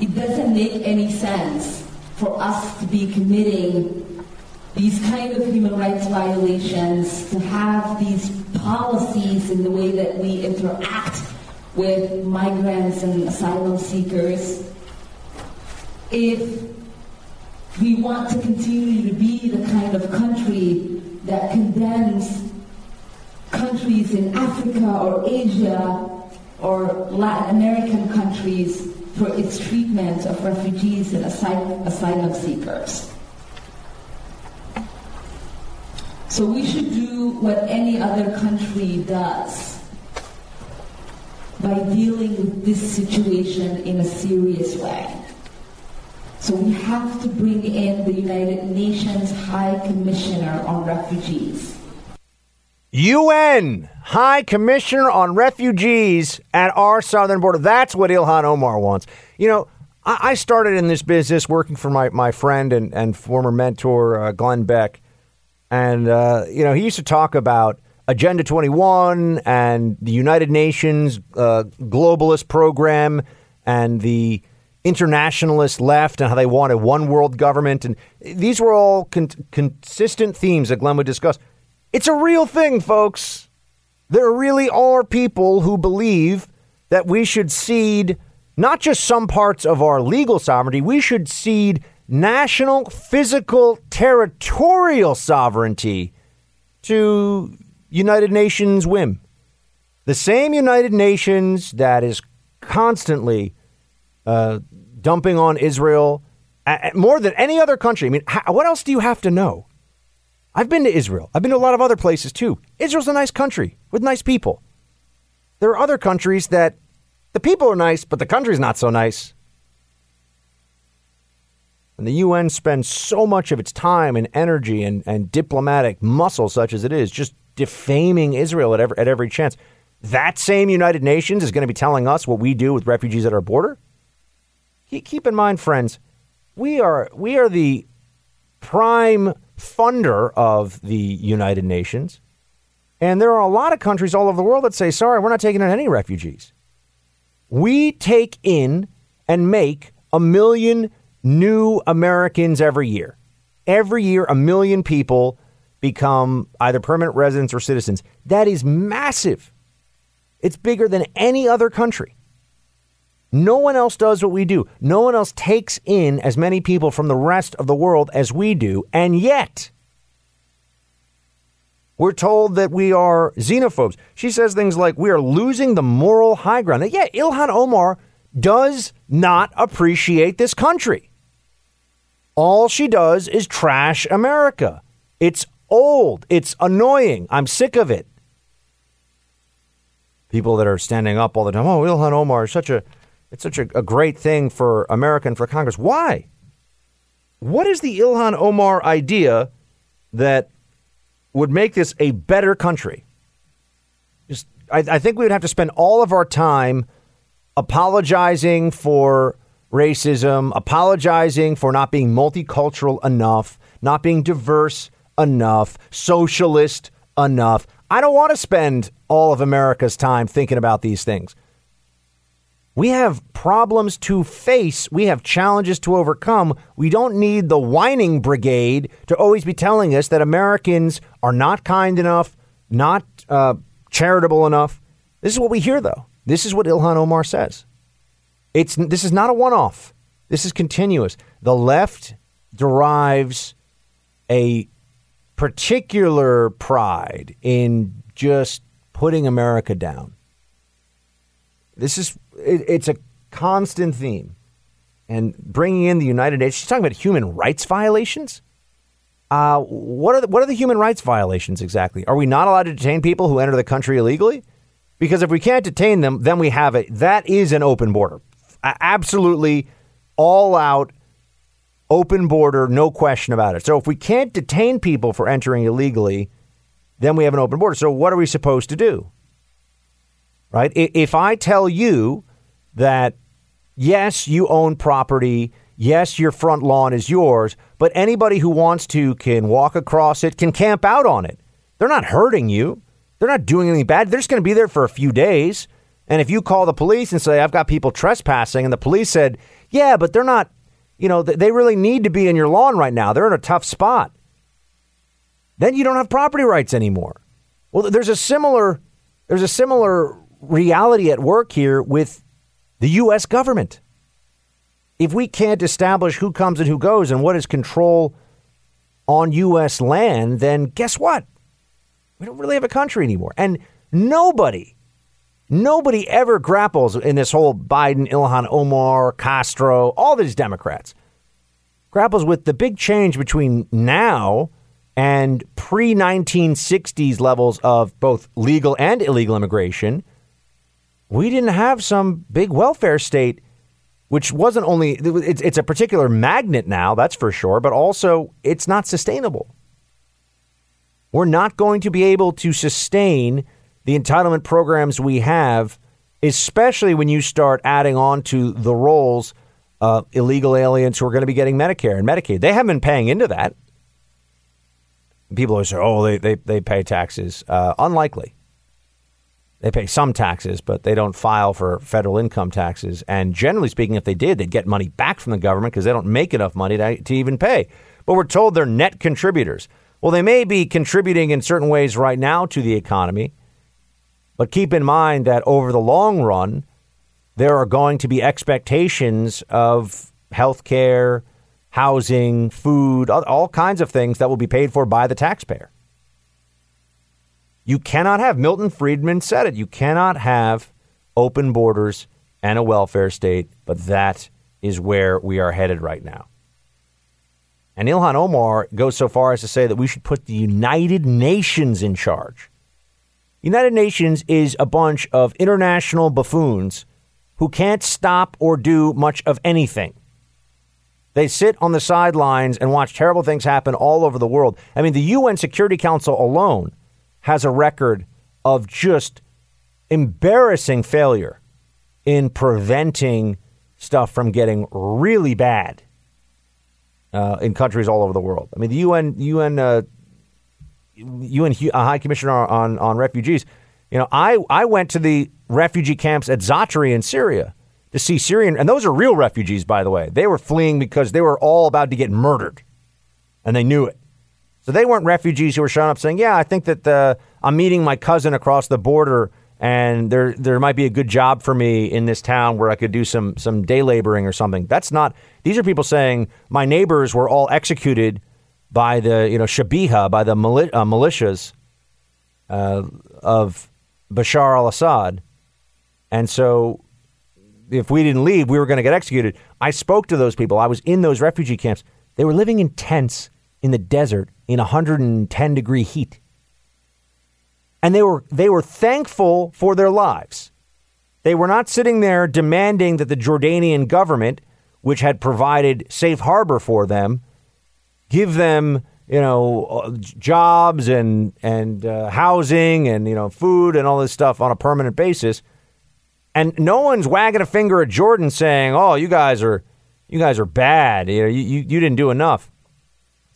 It doesn't make any sense for us to be committing these kind of human rights violations, to have these policies in the way that we interact with migrants and asylum seekers, if we want to continue to be the kind of country that condemns countries in Africa or Asia or Latin American countries for its treatment of refugees and asylum, asylum seekers. So we should do what any other country does by dealing with this situation in a serious way. So we have to bring in the United Nations High Commissioner on Refugees. UN High Commissioner on Refugees at our southern border. That's what Ilhan Omar wants. You know, I, I started in this business working for my, my friend and, and former mentor, uh, Glenn Beck. And, uh, you know, he used to talk about Agenda 21 and the United Nations uh, globalist program and the internationalist left and how they wanted one world government. And these were all con- consistent themes that Glenn would discuss. It's a real thing, folks. There really are people who believe that we should cede not just some parts of our legal sovereignty, we should cede national, physical, territorial sovereignty to United Nations whim. The same United Nations that is constantly uh, dumping on Israel more than any other country. I mean, what else do you have to know? I've been to Israel. I've been to a lot of other places too. Israel's a nice country with nice people. There are other countries that the people are nice, but the country's not so nice. And the UN spends so much of its time and energy and, and diplomatic muscle, such as it is, just defaming Israel at every, at every chance. That same United Nations is going to be telling us what we do with refugees at our border? Keep in mind, friends, we are, we are the prime funder of the United Nations. And there are a lot of countries all over the world that say, sorry, we're not taking in any refugees. We take in and make a million new Americans every year. Every year, a million people become either permanent residents or citizens. That is massive. It's bigger than any other country. No one else does what we do. No one else takes in as many people from the rest of the world as we do. And yet, we're told that we are xenophobes. She says things like we are losing the moral high ground. And yeah, Ilhan Omar does not appreciate this country. All she does is trash America. It's old. It's annoying. I'm sick of it. People that are standing up all the time, oh, Ilhan Omar is such a it's such a, a great thing for America and for Congress. Why? What is the Ilhan Omar idea that would make this a better country? Just, I, I think we would have to spend all of our time apologizing for racism, apologizing for not being multicultural enough, not being diverse enough, socialist enough. I don't want to spend all of America's time thinking about these things. We have problems to face. We have challenges to overcome. We don't need the whining brigade to always be telling us that Americans are not kind enough, not uh, charitable enough. This is what we hear, though. This is what Ilhan Omar says. It's this is not a one-off. This is continuous. The left derives a particular pride in just putting America down. This is it, it's a constant theme, and bringing in the United Nations. She's talking about human rights violations. Uh, what are the, what are the human rights violations exactly? Are we not allowed to detain people who enter the country illegally? Because if we can't detain them, then we have it. That is an open border absolutely all out open border, no question about it. So if we can't detain people for entering illegally, then we have an open border. So what are we supposed to do? Right? If I tell you that, yes, you own property, yes, your front lawn is yours, but anybody who wants to can walk across it, can camp out on it. They're not hurting you. They're not doing anything bad. They're just going to be there for a few days. And if you call the police and say, I've got people trespassing, and the police said, yeah, but they're not, you know, they really need to be in your lawn right now. They're in a tough spot. then you don't have property rights anymore. Well, there's a similar there's a similar reality at work here with the US government. If we can't establish who comes and who goes and what is control on US land, then guess what? We don't really have a country anymore. And nobody Nobody ever grapples in this whole Biden, Ilhan Omar, Castro, all these Democrats grapples with the big change between now and pre 1960s levels of both legal and illegal immigration. We didn't have some big welfare state, which wasn't only, it's, it's a particular magnet now, that's for sure, but also it's not sustainable. We're not going to be able to sustain the entitlement programs we have, especially when you start adding on to the rolls of illegal aliens who are going to be getting Medicare and Medicaid. They haven't been paying into that. People always say, oh, they, they, they pay taxes. Uh, unlikely. They pay some taxes, but they don't file for federal income taxes. And generally speaking, if they did, they'd get money back from the government because they don't make enough money to, to even pay. But we're told they're net contributors. Well, they may be contributing in certain ways right now to the economy, but keep in mind that over the long run, there are going to be expectations of health care, housing, food, all kinds of things that will be paid for by the taxpayer. You cannot have, Milton Friedman said it, you cannot have open borders and a welfare state, but that is where we are headed right now. And Ilhan Omar goes so far as to say that we should put the United Nations in charge. United Nations is a bunch of international buffoons who can't stop or do much of anything. They sit on the sidelines and watch terrible things happen all over the world. I mean, the UN Security Council alone has a record of just embarrassing failure in preventing stuff from getting really bad uh, in countries all over the world. I mean, the UN UN uh, UN uh, High Commissioner on on refugees. You know, I I went to the refugee camps at Zatari in Syria to see Syrian, and those are real refugees, by the way. They were fleeing because they were all about to get murdered, and they knew it. So they weren't refugees who were showing up saying, "Yeah, I think that uh, I'm meeting my cousin across the border, and there there might be a good job for me in this town where I could do some some day laboring or something." That's not. These are people saying my neighbors were all executed by the you know Shabiha by the mili- uh, militias uh, of Bashar al-Assad, and so if we didn't leave, we were going to get executed. I spoke to those people. I was in those refugee camps. They were living in tents in the desert in 110 degree heat. And they were they were thankful for their lives. They were not sitting there demanding that the Jordanian government, which had provided safe harbor for them, give them you know uh, jobs and and uh, housing and you know food and all this stuff on a permanent basis and no one's wagging a finger at Jordan saying oh you guys are you guys are bad you know you, you, you didn't do enough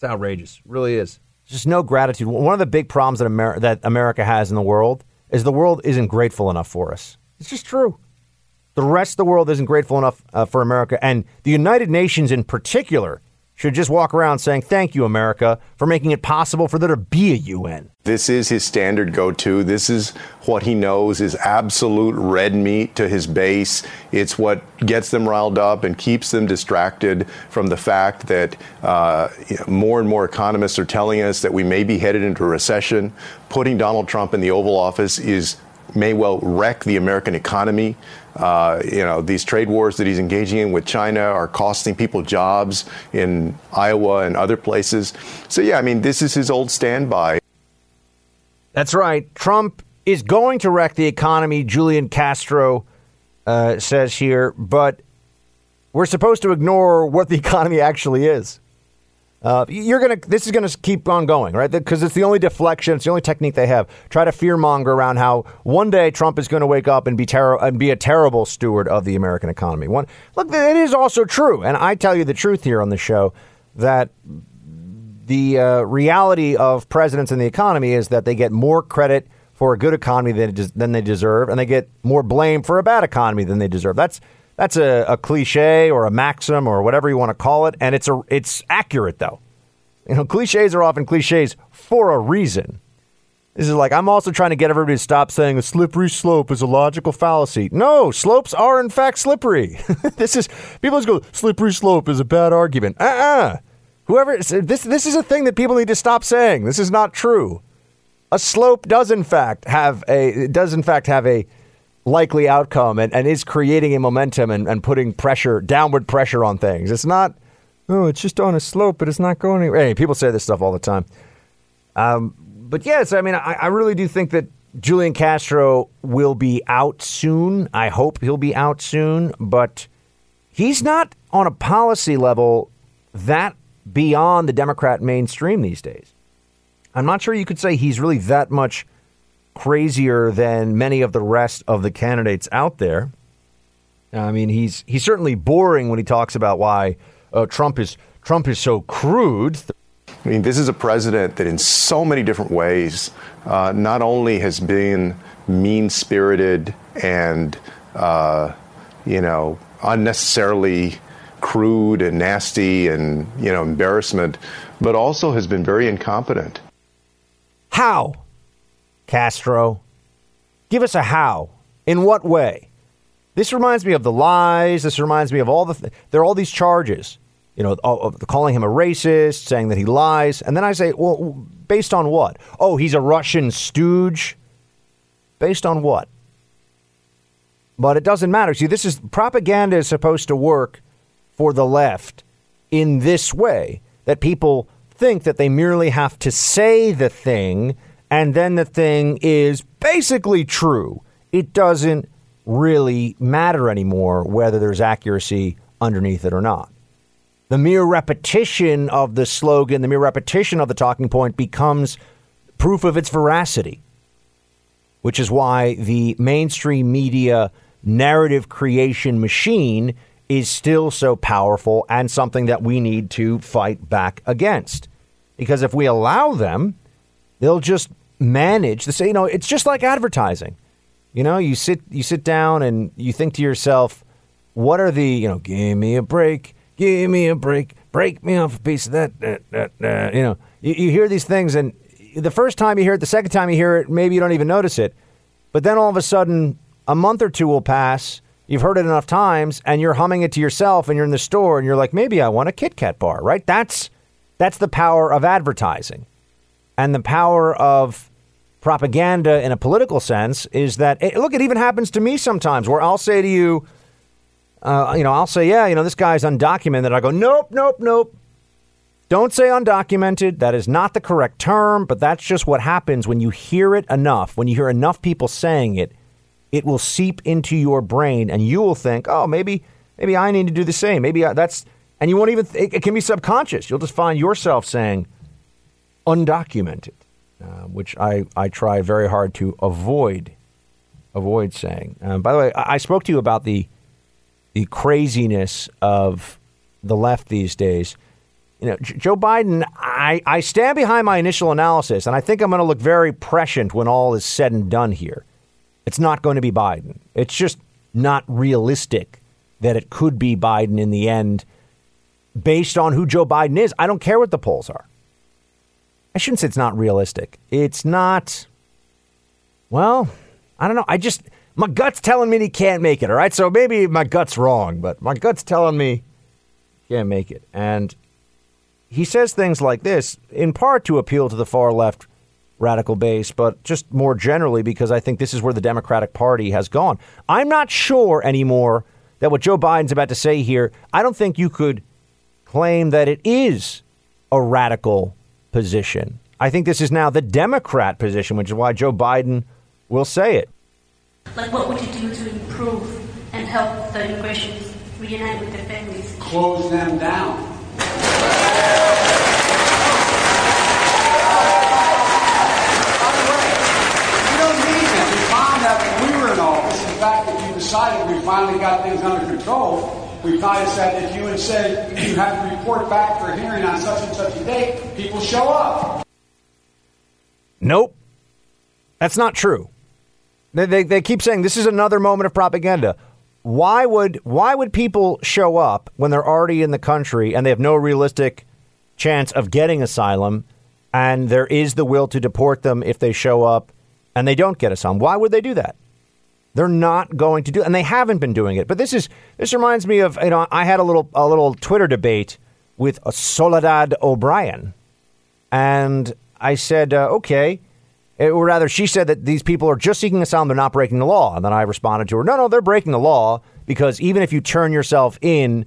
it's outrageous. It really is. Just no gratitude. One of the big problems that America, that America has in the world is the world isn't grateful enough for us. It's just true. The rest of the world isn't grateful enough uh, for America and the United Nations in particular should just walk around saying, Thank you, America, for making it possible for there to be a UN. This is his standard go to. This is what he knows is absolute red meat to his base. It's what gets them riled up and keeps them distracted from the fact that uh, you know, more and more economists are telling us that we may be headed into a recession. Putting Donald Trump in the Oval Office is may well wreck the American economy. Uh, you know, these trade wars that he's engaging in with China are costing people jobs in Iowa and other places. So, yeah, I mean, this is his old standby. That's right. Trump is going to wreck the economy, Julian Castro uh, says here, but we're supposed to ignore what the economy actually is. Uh, you're gonna. This is gonna keep on going, right? Because it's the only deflection. It's the only technique they have. Try to fearmonger around how one day Trump is going to wake up and be ter- and be a terrible steward of the American economy. One, look, it is also true, and I tell you the truth here on the show that the uh, reality of presidents in the economy is that they get more credit for a good economy than, than they deserve, and they get more blame for a bad economy than they deserve. That's that's a, a cliche or a maxim or whatever you want to call it, and it's a it's accurate though. You know, cliches are often cliches for a reason. This is like, I'm also trying to get everybody to stop saying a slippery slope is a logical fallacy. No, slopes are in fact slippery. this is, people just go, slippery slope is a bad argument. Uh uh Whoever, this, this is a thing that people need to stop saying. This is not true. A slope does in fact have a, does in fact have a likely outcome and, and is creating a momentum and, and putting pressure, downward pressure on things. It's not, oh, it's just on a slope, but it's not going anywhere. People say this stuff all the time. Um, but yes, I mean, I, I really do think that Julian Castro will be out soon. I hope he'll be out soon, but he's not on a policy level that beyond the Democrat mainstream these days. I'm not sure you could say he's really that much crazier than many of the rest of the candidates out there. I mean, he's he's certainly boring when he talks about why uh, Trump is Trump is so crude. I mean, this is a president that, in so many different ways, uh, not only has been mean spirited and, uh, you know, unnecessarily crude and nasty and, you know, embarrassment, but also has been very incompetent. How, Castro? Give us a how. In what way? This reminds me of the lies. This reminds me of all the. Th- there are all these charges you know, oh, of calling him a racist, saying that he lies. And then I say, well, based on what? Oh, he's a Russian stooge. Based on what? But it doesn't matter. See, this is propaganda is supposed to work for the left in this way that people think that they merely have to say the thing and then the thing is basically true. It doesn't really matter anymore whether there's accuracy underneath it or not the mere repetition of the slogan, the mere repetition of the talking point becomes proof of its veracity, which is why the mainstream media narrative creation machine is still so powerful and something that we need to fight back against. Because if we allow them, they'll just manage to say, you know, it's just like advertising. You know, you sit you sit down and you think to yourself, what are the, you know, give me a break give me a break, break me off a piece of that. that, that, that. You know, you, you hear these things, and the first time you hear it, the second time you hear it, maybe you don't even notice it. But then all of a sudden, a month or two will pass. You've heard it enough times, and you're humming it to yourself, and you're in the store, and you're like, maybe I want a Kit Kat bar, right? That's that's the power of advertising, and the power of propaganda in a political sense is that it, look, it even happens to me sometimes, where I'll say to you uh, you know, I'll say, yeah, you know, this guy's undocumented. I go, nope, nope, nope. Don't say undocumented. That is not the correct term, but that's just what happens when you hear it enough. When you hear enough people saying it, it will seep into your brain, and you will think, oh, maybe, maybe I need to do the same. Maybe I, that's, and you won't even. Th- it can be subconscious. You'll just find yourself saying undocumented, uh, which I I try very hard to avoid avoid saying. Um, by the way, I, I spoke to you about the the craziness of the left these days. You know, Joe Biden, I, I stand behind my initial analysis, and I think I'm going to look very prescient when all is said and done here. It's not going to be Biden. It's just not realistic that it could be Biden in the end based on who Joe Biden is. I don't care what the polls are. I shouldn't say it's not realistic. It's not, well, I don't know. I just, my gut's telling me he can't make it. All right, so maybe my gut's wrong, but my gut's telling me he can't make it. And he says things like this in part to appeal to the far left radical base, but just more generally because I think this is where the Democratic Party has gone. I'm not sure anymore that what Joe Biden's about to say here, I don't think you could claim that it is a radical position. I think this is now the Democrat position, which is why Joe Biden will say it. Like, what would you do to improve and help the immigrants reunite with their families? Close them down. the fact that you decided we finally got things under control, we of said if you had said you have to report back for a hearing on such and such a date, people show up. Nope. That's not true. They, they, they keep saying this is another moment of propaganda. Why would why would people show up when they're already in the country and they have no realistic chance of getting asylum, and there is the will to deport them if they show up and they don't get asylum. Why would they do that? They're not going to do, and they haven't been doing it. But this is this reminds me of you know I had a little a little Twitter debate with Soledad O'Brien, and I said, uh, okay, or rather, she said that these people are just seeking asylum; they're not breaking the law. And then I responded to her, no, no, they're breaking the law because even if you turn yourself in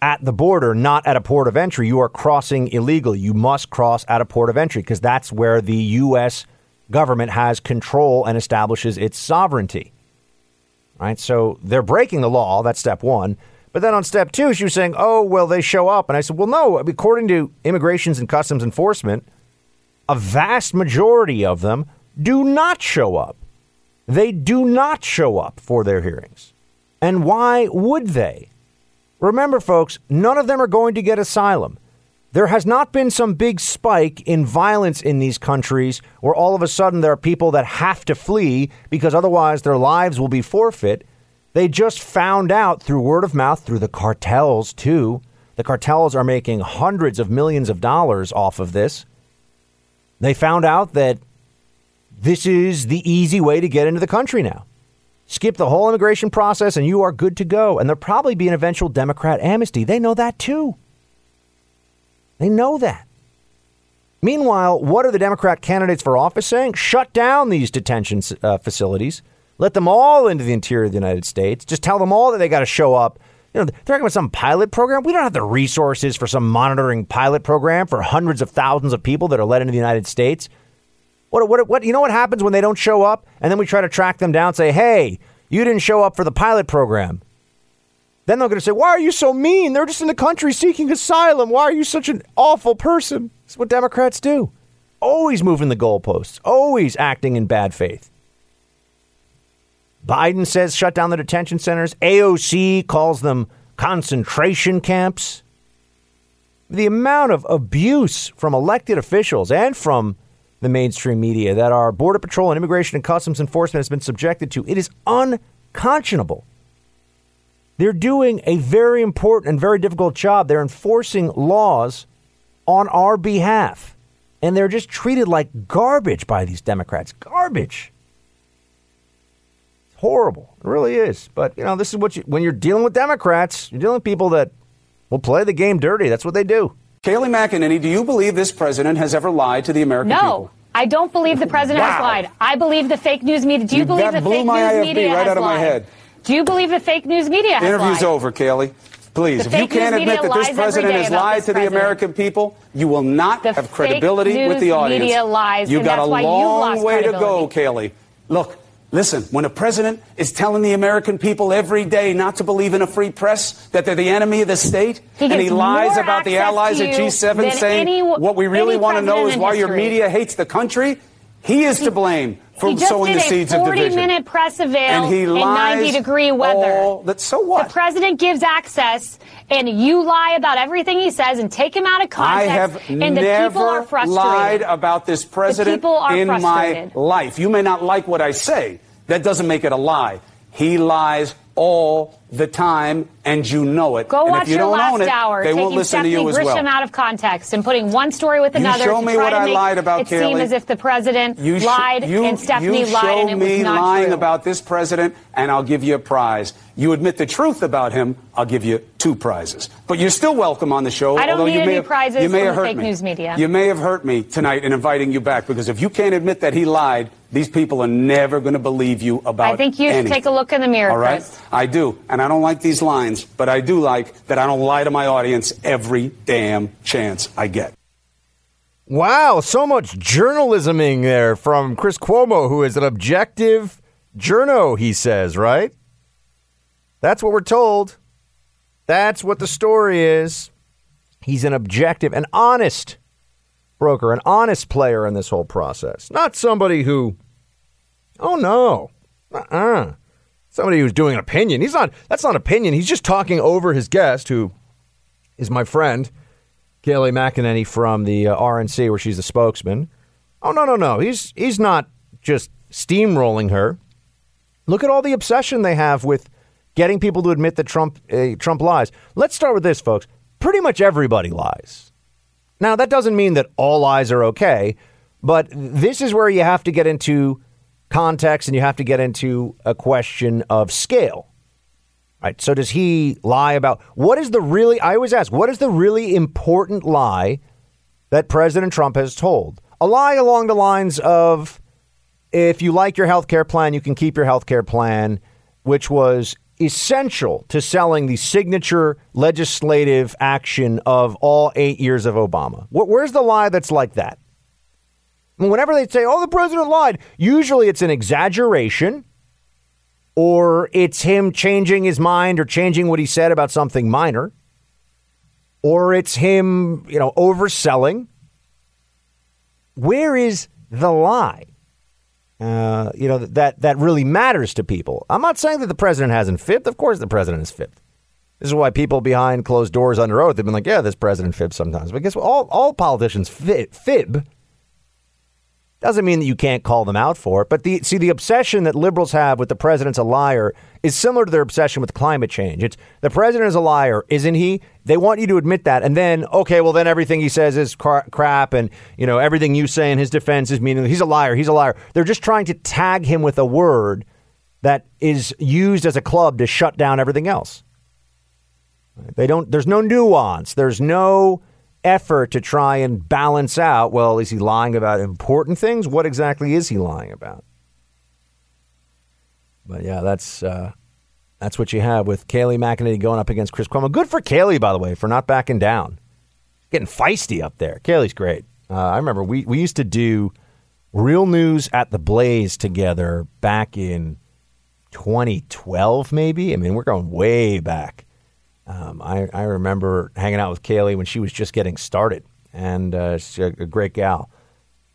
at the border, not at a port of entry, you are crossing illegally. You must cross at a port of entry because that's where the U.S government has control and establishes its sovereignty. Right? So they're breaking the law. That's step one. But then on step two, she was saying, oh, well, they show up. And I said, well, no. According to Immigrations and Customs Enforcement, a vast majority of them do not show up. They do not show up for their hearings. And why would they? Remember, folks, none of them are going to get asylum. There has not been some big spike in violence in these countries where all of a sudden there are people that have to flee because otherwise their lives will be forfeit. They just found out through word of mouth, through the cartels too. The cartels are making hundreds of millions of dollars off of this. They found out that this is the easy way to get into the country now. Skip the whole immigration process and you are good to go. And there'll probably be an eventual Democrat amnesty. They know that too. They know that. Meanwhile, what are the Democrat candidates for office saying? Shut down these detention uh, facilities. Let them all into the interior of the United States. Just tell them all that they got to show up. You know, they're talking about some pilot program. We don't have the resources for some monitoring pilot program for hundreds of thousands of people that are let into the United States. What, what, what, you know what happens when they don't show up? And then we try to track them down, say, hey, you didn't show up for the pilot program. Then they're going to say, Why are you so mean? They're just in the country seeking asylum. Why are you such an awful person? That's what Democrats do. Always moving the goalposts, always acting in bad faith. Biden says shut down the detention centers. AOC calls them concentration camps. The amount of abuse from elected officials and from the mainstream media that our Border Patrol and Immigration and Customs Enforcement has been subjected to, it is unconscionable. They're doing a very important and very difficult job. They're enforcing laws on our behalf. And they're just treated like garbage by these Democrats. Garbage. It's horrible. It really is. But, you know, this is what you, when you're dealing with Democrats, you're dealing with people that will play the game dirty. That's what they do. Kayleigh McEnany, do you believe this president has ever lied to the American no. people? No. I don't believe the president wow. has lied. I believe the fake news media. Do you, you believe the fake news IFB media right has out of lied? my head. Do you believe the fake news media has Interview's lied? over, Kayleigh. Please, The if you can't admit that this president has lied to the president. American people, you will not The have credibility with the audience. media lies, You've got a long way to go, Kayleigh. Look, listen, when a president is telling the American people every day not to believe in a free press, that they're the enemy of the state, He and he lies about the allies at G7 saying any- what we really want to know is why your media hates the country, he is to blame for he just sowing did the seeds a of 40 division. minute press avail And he in 90 degree weather. all that- so what? The president gives access, and you lie about everything he says and take him out of context. I have and the never people are lied about this president in my life. You may not like what I say. That doesn't make it a lie. He lies all the time, and you know it. Go and watch if you your don't last own it, hour, they won't listen Stephanie to you as Grisham well. out of context and putting one story with You another. show to me what I lied about, it seem Kayleigh. as if the president You sh- lied you- and Stephanie you lied show and it was me not lying true. about this president, and I'll give you a prize. You admit the truth about him, I'll give you two prizes. But you're still welcome on the show. I don't although need you may any have, prizes you may from have the hurt fake me. news media. You may have hurt me tonight in inviting you back because if you can't admit that he lied, these people are never going to believe you about I think you should anything. take a look in the mirror, All right? Chris. I do. And I don't like these lines, but I do like that I don't lie to my audience every damn chance I get. Wow, so much journalisming there from Chris Cuomo, who is an objective journo, he says, right? That's what we're told. That's what the story is. He's an objective, an honest broker, an honest player in this whole process. Not somebody who, oh no, uh-uh. Somebody who's doing an opinion. He's not, that's not opinion. He's just talking over his guest, who is my friend, Kayleigh McEnany from the uh, RNC, where she's the spokesman. Oh no, no, no. He's he's not just steamrolling her. Look at all the obsession they have with getting people to admit that Trump uh, Trump lies. Let's start with this, folks. Pretty much everybody lies. Now, that doesn't mean that all lies are okay, but this is where you have to get into context and you have to get into a question of scale. Right. So does he lie about what is the really I always ask, what is the really important lie that President Trump has told? A lie along the lines of if you like your health care plan, you can keep your health care plan, which was essential to selling the signature legislative action of all eight years of Obama. Where's the lie that's like that? Whenever they say, oh, the president lied, usually it's an exaggeration or it's him changing his mind or changing what he said about something minor, or it's him, you know, overselling. Where is the lie? Uh, you know that that really matters to people. I'm not saying that the president hasn't fibbed. Of course, the president has fibbed. This is why people behind closed doors under oath have been like, "Yeah, this president fibs sometimes." But guess what? All all politicians fib. fib doesn't mean that you can't call them out for it. But the see the obsession that liberals have with the president's a liar is similar to their obsession with climate change. It's the president is a liar, isn't he? They want you to admit that, and then okay, well then everything he says is cra- crap, and you know everything you say in his defense is meaningless. He's a liar. He's a liar. They're just trying to tag him with a word that is used as a club to shut down everything else. They don't. There's no nuance. There's no effort to try and balance out well, is he lying about important things? What exactly is he lying about? But yeah, that's uh, that's what you have with Kayleigh McEnany going up against Chris Cuomo. Good for Kayleigh, by the way, for not backing down. Getting feisty up there. Kayleigh's great. Uh, I remember we, we used to do real news at the Blaze together back in 2012, maybe. I mean, we're going way back. Um, I, I remember hanging out with Kayleigh when she was just getting started, and uh, she's a, a great gal.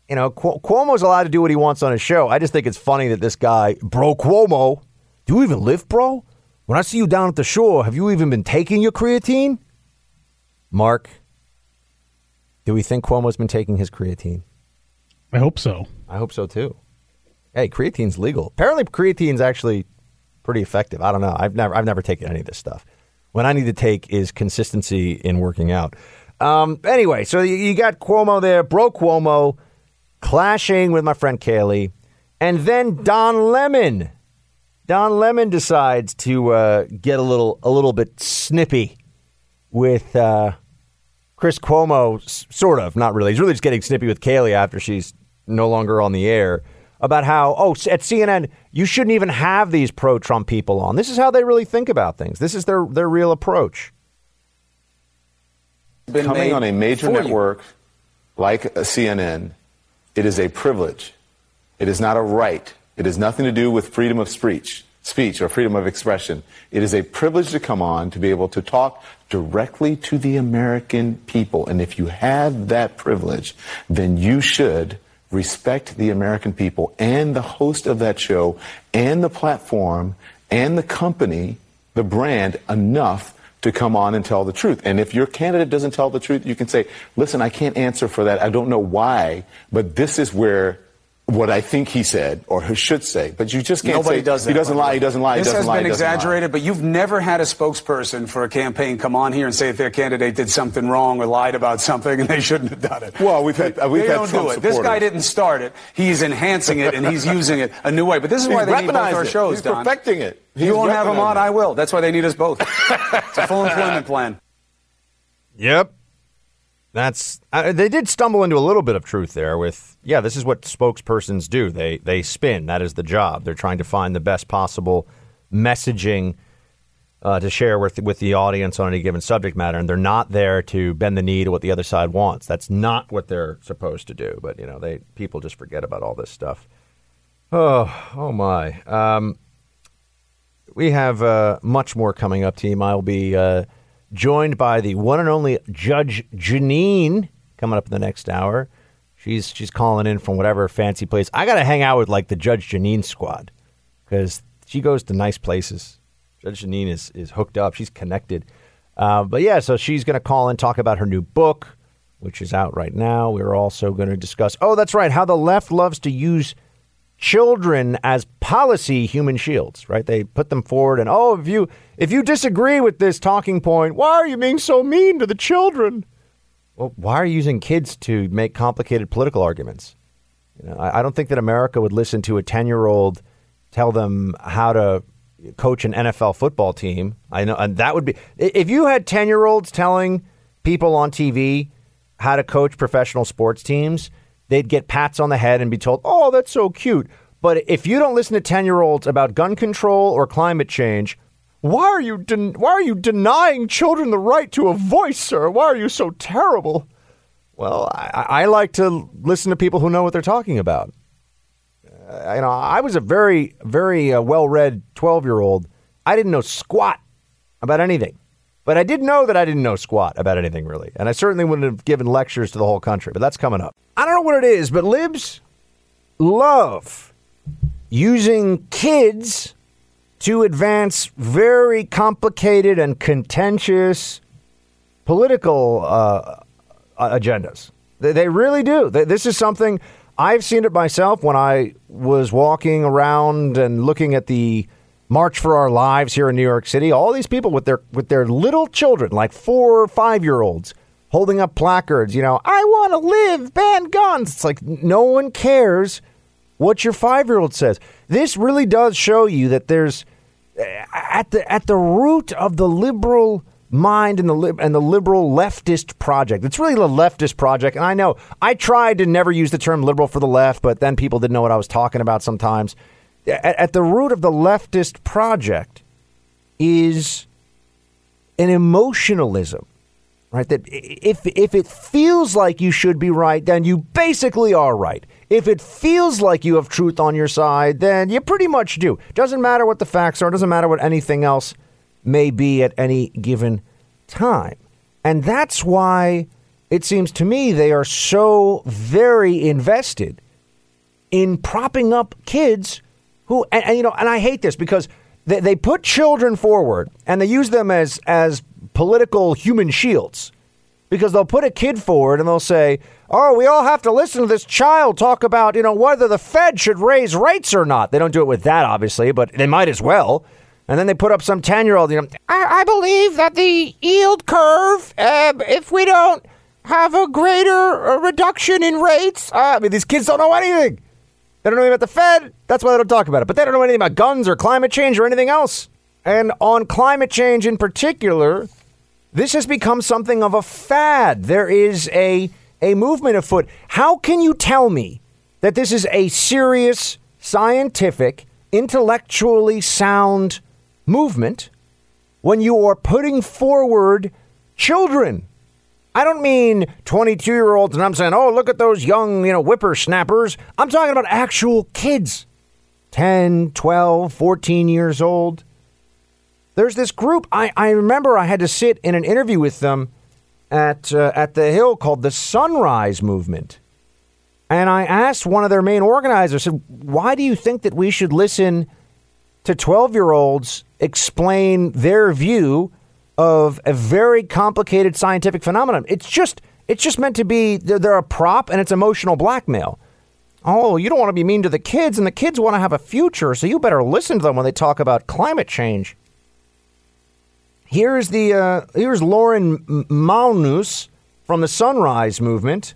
You know, Cu- Cuomo's allowed to do what he wants on his show. I just think it's funny that this guy, bro Cuomo, do you even live, bro? When I see you down at the shore, have you even been taking your creatine? Mark, do we think Cuomo's been taking his creatine? I hope so. I hope so too. Hey, creatine's legal. Apparently, creatine's actually pretty effective. I don't know. I've never, I've never taken any of this stuff. What I need to take is consistency in working out. Um, anyway, so you, got Cuomo there, bro Cuomo, clashing with my friend Kayleigh, and then Don Lemon. Don Lemon decides to uh, get a little a little bit snippy with uh, Chris Cuomo, sort of, not really. He's really just getting snippy with Kayleigh after she's no longer on the air about how, oh, at CNN, you shouldn't even have these pro Trump people on. This is how they really think about things. This is their, their real approach. Coming on a major network like a CNN, it is a privilege. It is not a right. It has nothing to do with freedom of speech, speech or freedom of expression. It is a privilege to come on to be able to talk directly to the American people. And if you have that privilege, then you should respect the American people and the host of that show and the platform and the company, the brand enough to come on and tell the truth. And if your candidate doesn't tell the truth, you can say, listen, I can't answer for that. I don't know why, but this is where what I think he said or he should say. But you just can't Nobody say does that. he doesn't lie, he doesn't lie, This he doesn't has lie, been he doesn't lie. exaggerated, but you've never had a spokesperson for a campaign come on here and say if their candidate did something wrong or lied about something and they shouldn't have done it. Well, we've had- we've they had don't Trump do it. This guy didn't start it. He's enhancing it and he's using it a new way. But this is He's why they need both our it. shows, He's Don. perfecting it. He's you won't have him on, it. I will. That's why they need us both. it's a full employment plan. Yep. That's uh, they did stumble into a little bit of truth there with yeah this is what spokespersons do. They they spin. That is the job. They're trying to find the best possible messaging uh, to share with with the audience on any given subject matter. And they're not there to bend the knee to what the other side wants. That's not what they're supposed to do. But you know they people just forget about all this stuff. Oh oh my. Um, we have uh, much more coming up team. I'll be uh, joined by the one and only Judge Jeanine coming up in the next hour. She's she's calling in from whatever fancy place. I got to hang out with like the Judge Jeanine squad because she goes to nice places. Judge Jeanine is is hooked up. She's connected. Uh, but yeah, so she's going to call and talk about her new book, which is out right now. We're also going to discuss. Oh, that's right, how the left loves to use children as policy human shields, right? They put them forward and oh, if you if you disagree with this talking point, why are you being so mean to the children? Well, why are you using kids to make complicated political arguments? You know, I, I don't think that America would listen to a 10 year old tell them how to coach an NFL football team. I know, and that would be if you had 10 year olds telling people on TV how to coach professional sports teams, they'd get pats on the head and be told, oh, that's so cute. But if you don't listen to 10 year olds about gun control or climate change, why are you den- why are you denying children the right to a voice, sir? Why are you so terrible? Well, I, I like to listen to people who know what they're talking about. Uh, you know, I was a very, very uh, well-read twelve-year-old. I didn't know squat about anything, but I did know that I didn't know squat about anything really, and I certainly wouldn't have given lectures to the whole country. But that's coming up. I don't know what it is, but libs love using kids to advance very complicated and contentious political uh, agendas. They, they really do. This is something I've seen it myself when I was walking around and looking at the March for Our Lives here in New York City. All these people with their with their little children, like four or five year olds, holding up placards. You know, I want to live, ban guns. It's like no one cares what your five year old says. This really does show you that there's eh, at the at the root of the liberal mind and the and the liberal leftist project. It's really the leftist project, and I know I tried to never use the term liberal for the left, but then people didn't know what I was talking about. Sometimes, at, at the root of the leftist project is an emotionalism, right? That if if it feels like you should be right, then you basically are right. If it feels like you have truth on your side, then you pretty much do. Doesn't matter what the facts are, doesn't matter what anything else may be at any given time. And that's why it seems to me they are so very invested in propping up kids who, and, and you know, and I hate this because they, they put children forward and they use them as, as political human shields because they'll put a kid forward and they'll say, oh, we all have to listen to this child talk about, you know, whether the Fed should raise rates or not. They don't do it with that, obviously, but they might as well. And then they put up some 10 year old, you know, I, I, believe that the yield curve, uh, if we don't have a greater uh, reduction in rates, uh, I mean, these kids don't know anything. They don't know anything about the Fed. That's why they don't talk about it. But they don't know anything about guns or climate change or anything else. And on climate change in particular, this has become something of a fad. There is a a movement afoot. How can you tell me that this is a serious, scientific, intellectually sound movement when you are putting forward children? I don't mean 22 year olds and I'm saying, oh, look at those young, you know, whippersnappers. I'm talking about actual kids 10, 12, 14 years old. There's this group. I, I remember I had to sit in an interview with them at uh, at the Hill called the Sunrise Movement. And I asked one of their main organizers, said, "Why do you think that we should listen to 12-year-olds explain their view of a very complicated scientific phenomenon? It's just it's just meant to be they're, they're a prop and it's emotional blackmail." Oh, you don't want to be mean to the kids, and the kids want to have a future, so you better listen to them when they talk about climate change. Here's the uh, here's Lauren Maunus from the Sunrise Movement.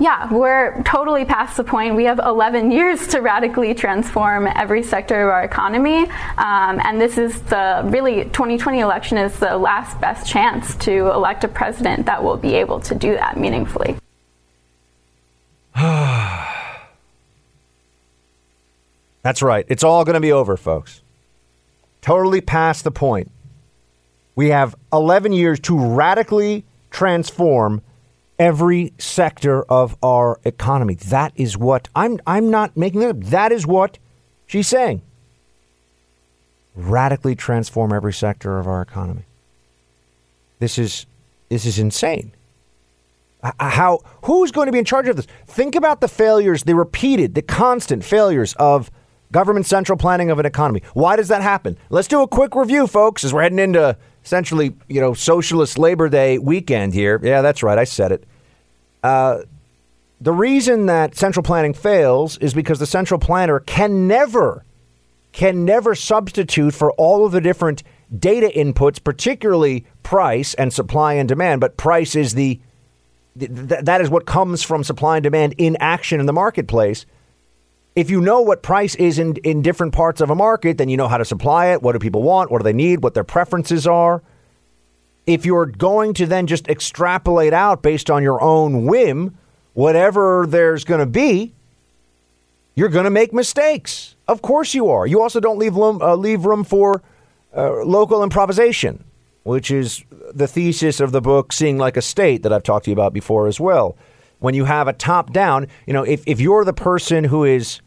Yeah, we're totally past the point. We have 11 years to radically transform every sector of our economy, um, and this is the really 2020 election is the last best chance to elect a president that will be able to do that meaningfully. That's right. It's all going to be over, folks. Totally past the point. We have 11 years to radically transform every sector of our economy. That is what I'm I'm not making it up. That is what she's saying. Radically transform every sector of our economy. This is this is insane. How who's going to be in charge of this? Think about the failures, the repeated, the constant failures of government central planning of an economy. Why does that happen? Let's do a quick review, folks, as we're heading into essentially, you know, socialist Labor Day weekend here. Yeah, that's right. I said it. Uh, the reason that central planning fails is because the central planner can never, can never substitute for all of the different data inputs, particularly price and supply and demand, but price is the th- that is what comes from supply and demand in action in the marketplace. If you know what price is in, in different parts of a market, then you know how to supply it. What do people want? What do they need? What their preferences are. If you're going to then just extrapolate out based on your own whim, whatever there's going to be, you're going to make mistakes. Of course you are. You also don't leave room, uh, leave room for uh, local improvisation, which is the thesis of the book Seeing Like a State that I've talked to you about before as well. When you have a top down, you know, if, if you're the person who is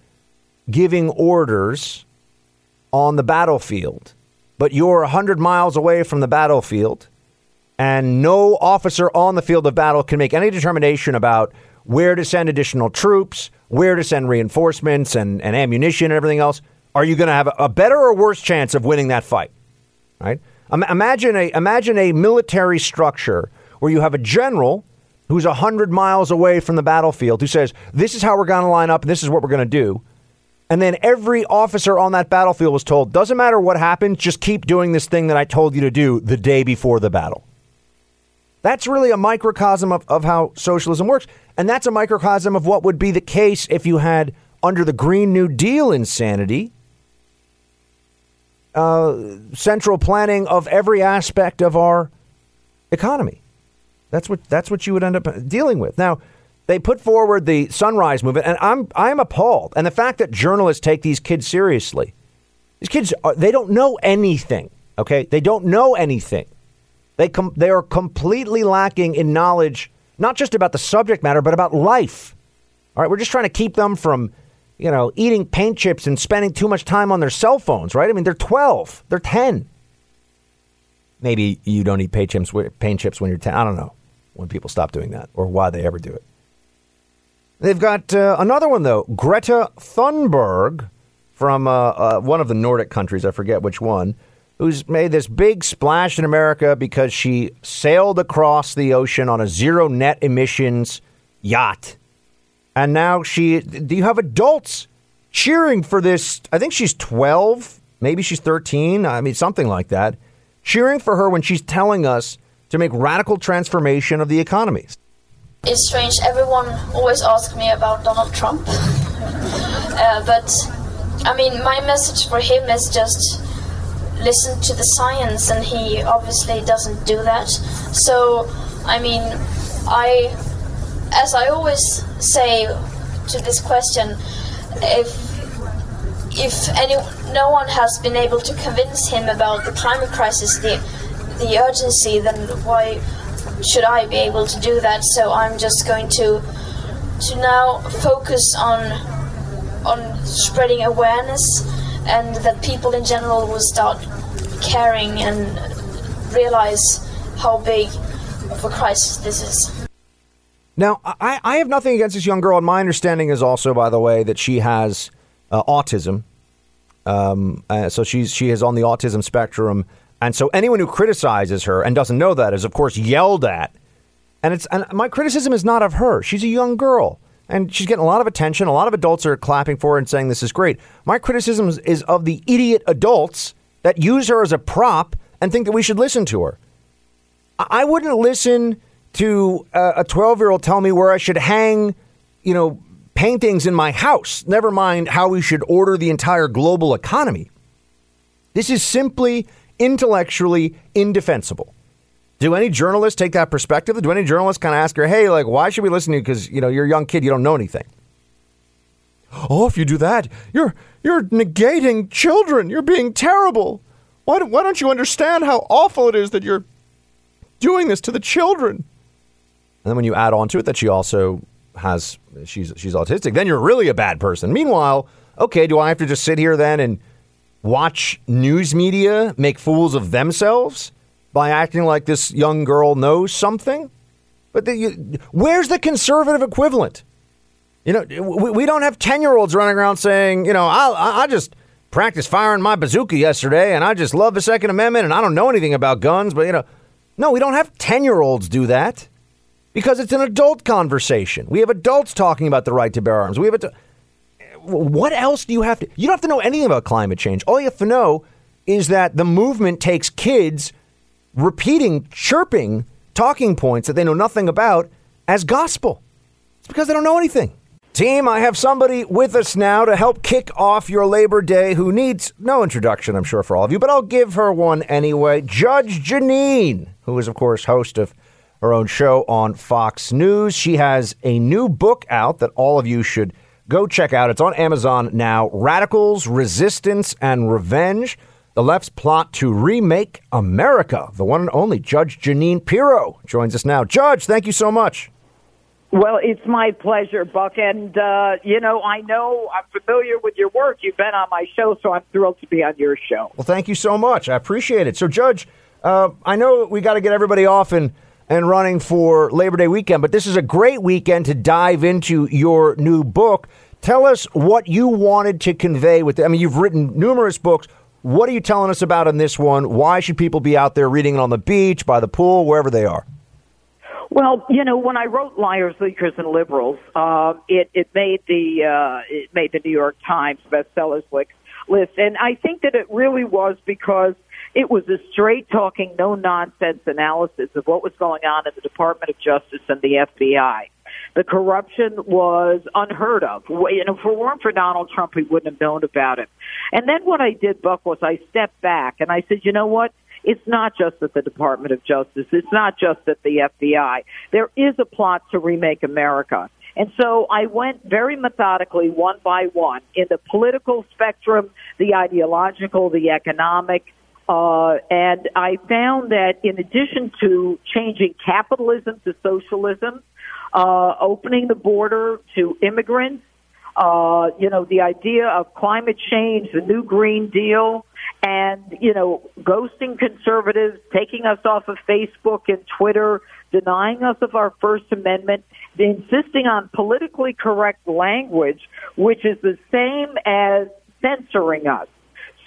giving orders on the battlefield, but you're 100 miles away from the battlefield, and no officer on the field of battle can make any determination about where to send additional troops, where to send reinforcements and, and ammunition and everything else, are you going to have a better or worse chance of winning that fight? Right? Imagine a imagine a military structure where you have a general who's 100 miles away from the battlefield who says, This is how we're going to line up and this is what we're going to do. And then every officer on that battlefield was told, Doesn't matter what happens, just keep doing this thing that I told you to do the day before the battle. That's really a microcosm of, of how socialism works. And that's a microcosm of what would be the case if you had, under the Green New Deal insanity, uh, central planning of every aspect of our economy. That's what that's what you would end up dealing with. Now, they put forward the Sunrise movement, and I'm I'm appalled. And the fact that journalists take these kids seriously, these kids are, they don't know anything. Okay, they don't know anything. They com- they are completely lacking in knowledge, not just about the subject matter, but about life. All right, we're just trying to keep them from you know, eating paint chips and spending too much time on their cell phones, right? I mean, they're 12, they're 10. Maybe you don't eat paint chips, chips when you're 10. I don't know when people stop doing that or why they ever do it. They've got uh, another one, though Greta Thunberg from uh, uh, one of the Nordic countries, I forget which one, who's made this big splash in America because she sailed across the ocean on a zero net emissions yacht and now she, do you have adults cheering for this? I think she's 12, maybe she's 13. I mean, something like that. Cheering for her when she's telling us to make radical transformation of the economy. It's strange. Everyone always asks me about Donald Trump. uh, but, I mean, my message for him is just listen to the science, and he obviously doesn't do that. So, I mean, I as I always say to this question, if if any no one has been able to convince him about the climate crisis, the the urgency, then why should I be able to do that? So I'm just going to to now focus on on spreading awareness and that people in general will start caring and realize how big of a crisis this is. Now, I, I have nothing against this young girl, and my understanding is also, by the way, that she has uh, autism. Um, uh, so she's she is on the autism spectrum, and so anyone who criticizes her and doesn't know that is, of course, yelled at. And it's and my criticism is not of her. She's a young girl, and she's getting a lot of attention. A lot of adults are clapping for her and saying this is great. My criticism is of the idiot adults that use her as a prop and think that we should listen to her. I wouldn't listen to a 12 year old tell me where I should hang, you know, paintings in my house, never mind how we should order the entire global economy. This is simply intellectually indefensible. Do any journalists take that perspective? Do any journalists kind of ask her, hey, like, why should we listen to you? Because, you know, you're a young kid, you don't know anything. Oh, if you do that, you're, you're negating children. You're being terrible. Why, why don't you understand how awful it is that you're doing this to the children? And then when you add on to it that she also has she's she's autistic, then you're really a bad person. Meanwhile, okay, do I have to just sit here then and watch news media make fools of themselves by acting like this young girl knows something? But the, you, where's the conservative equivalent? You know, we, we don't have 10 year olds running around saying, you know, I, I just practiced firing my bazooka yesterday and I just love the Second Amendment and I don't know anything about guns, but, you know, no, we don't have 10 year olds do that because it's an adult conversation. We have adults talking about the right to bear arms. We have a. What else do you have to? You don't have to know anything about climate change. All you have to know is that the movement takes kids repeating, chirping talking points that they know nothing about as gospel. It's because they don't know anything. Team, I have somebody with us now to help kick off your Labor Day who needs no introduction, I'm sure, for all of you, but I'll give her one anyway. Judge Jeanine, who is, of course, host of her own show on Fox News. She has a new book out that all of you should go check out. It's on Amazon now Radicals, Resistance, and Revenge. The left's plot to remake America. The one and only Judge Jeanine Pirro joins us now. Judge, thank you so much. Well, it's my pleasure, Buck. And, uh, you know, I know I'm familiar with your work. You've been on my show, so I'm thrilled to be on your show. Well, thank you so much. I appreciate it. So, Judge, uh, I know we got to get everybody off and, and running for Labor Day weekend, but this is a great weekend to dive into your new book. Tell us what you wanted to convey with it. I mean, you've written numerous books. What are you telling us about in this one? Why should people be out there reading it on the beach, by the pool, wherever they are? Well, you know, when I wrote Liars, Leakers, and Liberals, uh, it it made the uh, it made the New York Times bestsellers list, and I think that it really was because it was a straight talking, no nonsense analysis of what was going on in the Department of Justice and the FBI. The corruption was unheard of. You know, if it weren't for Donald Trump, we wouldn't have known about it. And then what I did, Buck, was I stepped back and I said, you know what? It's not just at the Department of Justice. It's not just at the FBI. There is a plot to remake America. And so I went very methodically, one by one, in the political spectrum, the ideological, the economic, uh, and I found that in addition to changing capitalism to socialism, uh, opening the border to immigrants, uh, you know, the idea of climate change, the new Green Deal, and, you know, ghosting conservatives, taking us off of Facebook and Twitter, denying us of our First Amendment, insisting on politically correct language, which is the same as censoring us.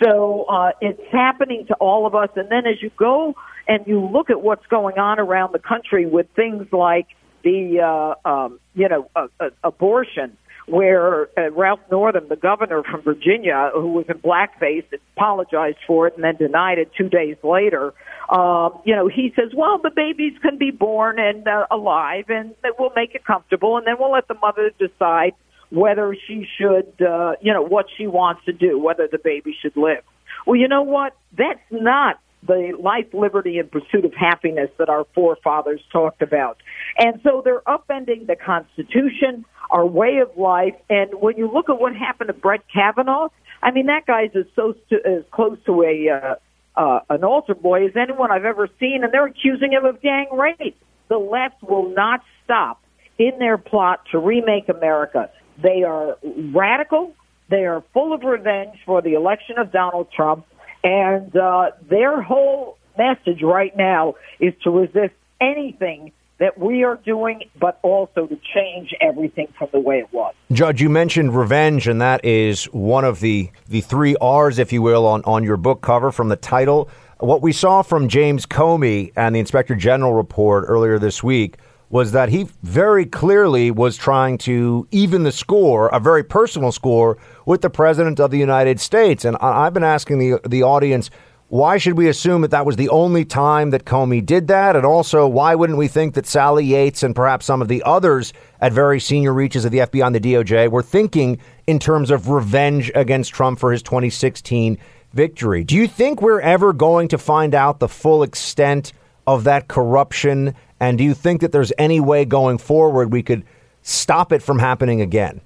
So uh, it's happening to all of us. And then as you go and you look at what's going on around the country with things like the, uh, um, you know, uh, uh, abortion, where uh, Ralph Northam, the governor from Virginia, who was in blackface, apologized for it and then denied it two days later. Um, you know, he says, well, the babies can be born and uh, alive, and we'll make it comfortable, and then we'll let the mother decide whether she should, uh, you know, what she wants to do, whether the baby should live. Well, you know what? That's not the life, liberty, and pursuit of happiness that our forefathers talked about. And so they're upending the Constitution, our way of life. And when you look at what happened to Brett Kavanaugh, I mean, that guy's as, so, as close to a uh, uh, an altar boy as anyone I've ever seen, and they're accusing him of gang rape. The left will not stop in their plot to remake America. They are radical. They are full of revenge for the election of Donald Trump. And uh, their whole message right now is to resist anything that we are doing, but also to change everything from the way it was. Judge, you mentioned revenge, and that is one of the, the three R's, if you will, on, on your book cover from the title. What we saw from James Comey and the Inspector General report earlier this week was that he very clearly was trying to even the score, a very personal score, with the President of the United States. And I've been asking the, the audience, why should we assume that that was the only time that Comey did that? And also, why wouldn't we think that Sally Yates and perhaps some of the others at very senior reaches of the FBI and the DOJ were thinking in terms of revenge against Trump for his 2016 victory? Do you think we're ever going to find out the full extent of that corruption? And do you think that there's any way going forward we could stop it from happening again?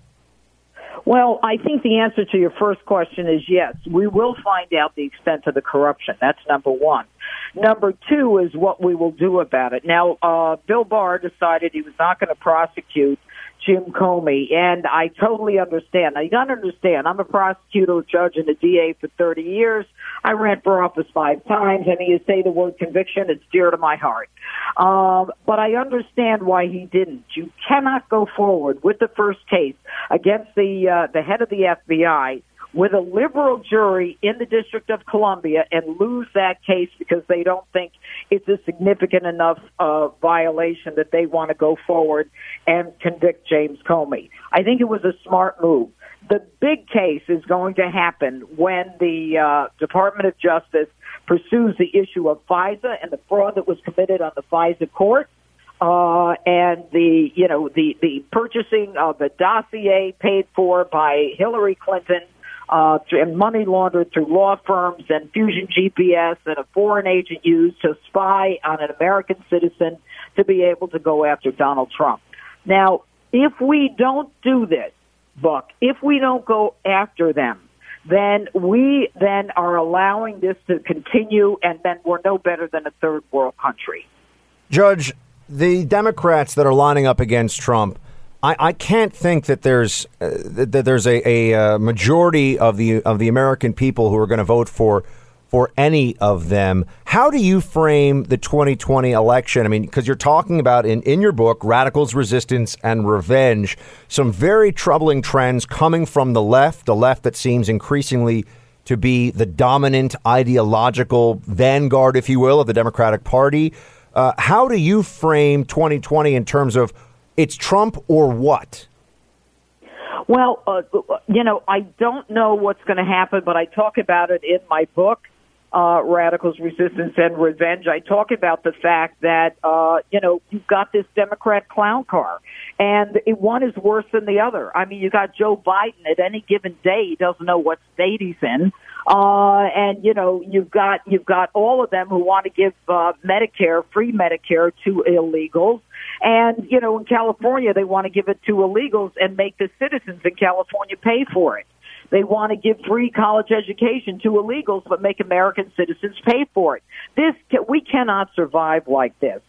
Well, I think the answer to your first question is yes. We will find out the extent of the corruption. That's number one. Number two is what we will do about it. Now, uh, Bill Barr decided he was not going to prosecute Jim Comey, and I totally understand. Now, you got to understand, I'm a prosecutor, judge, and a DA for 30 years. I ran for office five times. and you say the word conviction, it's dear to my heart. Um, but I understand why he didn't. You cannot go forward with the first case against the uh, the head of the FBI with a liberal jury in the District of Columbia and lose that case because they don't think it's a significant enough uh, violation that they want to go forward and convict James Comey. I think it was a smart move. The big case is going to happen when the uh, Department of Justice pursues the issue of FISA and the fraud that was committed on the FISA court. Uh, and the you know the the purchasing of the dossier paid for by Hillary Clinton uh, and money laundered through law firms and Fusion GPS and a foreign agent used to spy on an American citizen to be able to go after Donald Trump. Now, if we don't do this, Buck, if we don't go after them, then we then are allowing this to continue, and then we're no better than a third world country. Judge, the Democrats that are lining up against Trump, I, I can't think that there's uh, that there's a, a, uh, majority of the of the American people who are going to vote for for any of them. How do you frame the 2020 election? I mean, because you're talking about in, in your book, Radicals, Resistance, and Revenge, some very troubling trends coming from the left, the left that seems increasingly to be the dominant ideological vanguard, if you will, of the Democratic Party. Uh, how do you frame 2020 in terms of it's Trump or what? Well, uh, you know, I don't know what's going to happen, but I talk about it in my book uh, radicals, resistance, and revenge. I talk about the fact that uh, you know you've got this Democrat clown car, and it, one is worse than the other. I mean, you got Joe Biden at any given day; he doesn't know what state he's in, uh, and you know you've got you've got all of them who want to give uh, Medicare, free Medicare, to illegals. And, you know, in California, they want to give it to illegals and make the citizens in California pay for it. They want to give free college education to illegals, but make American citizens pay for it. This we cannot survive like this.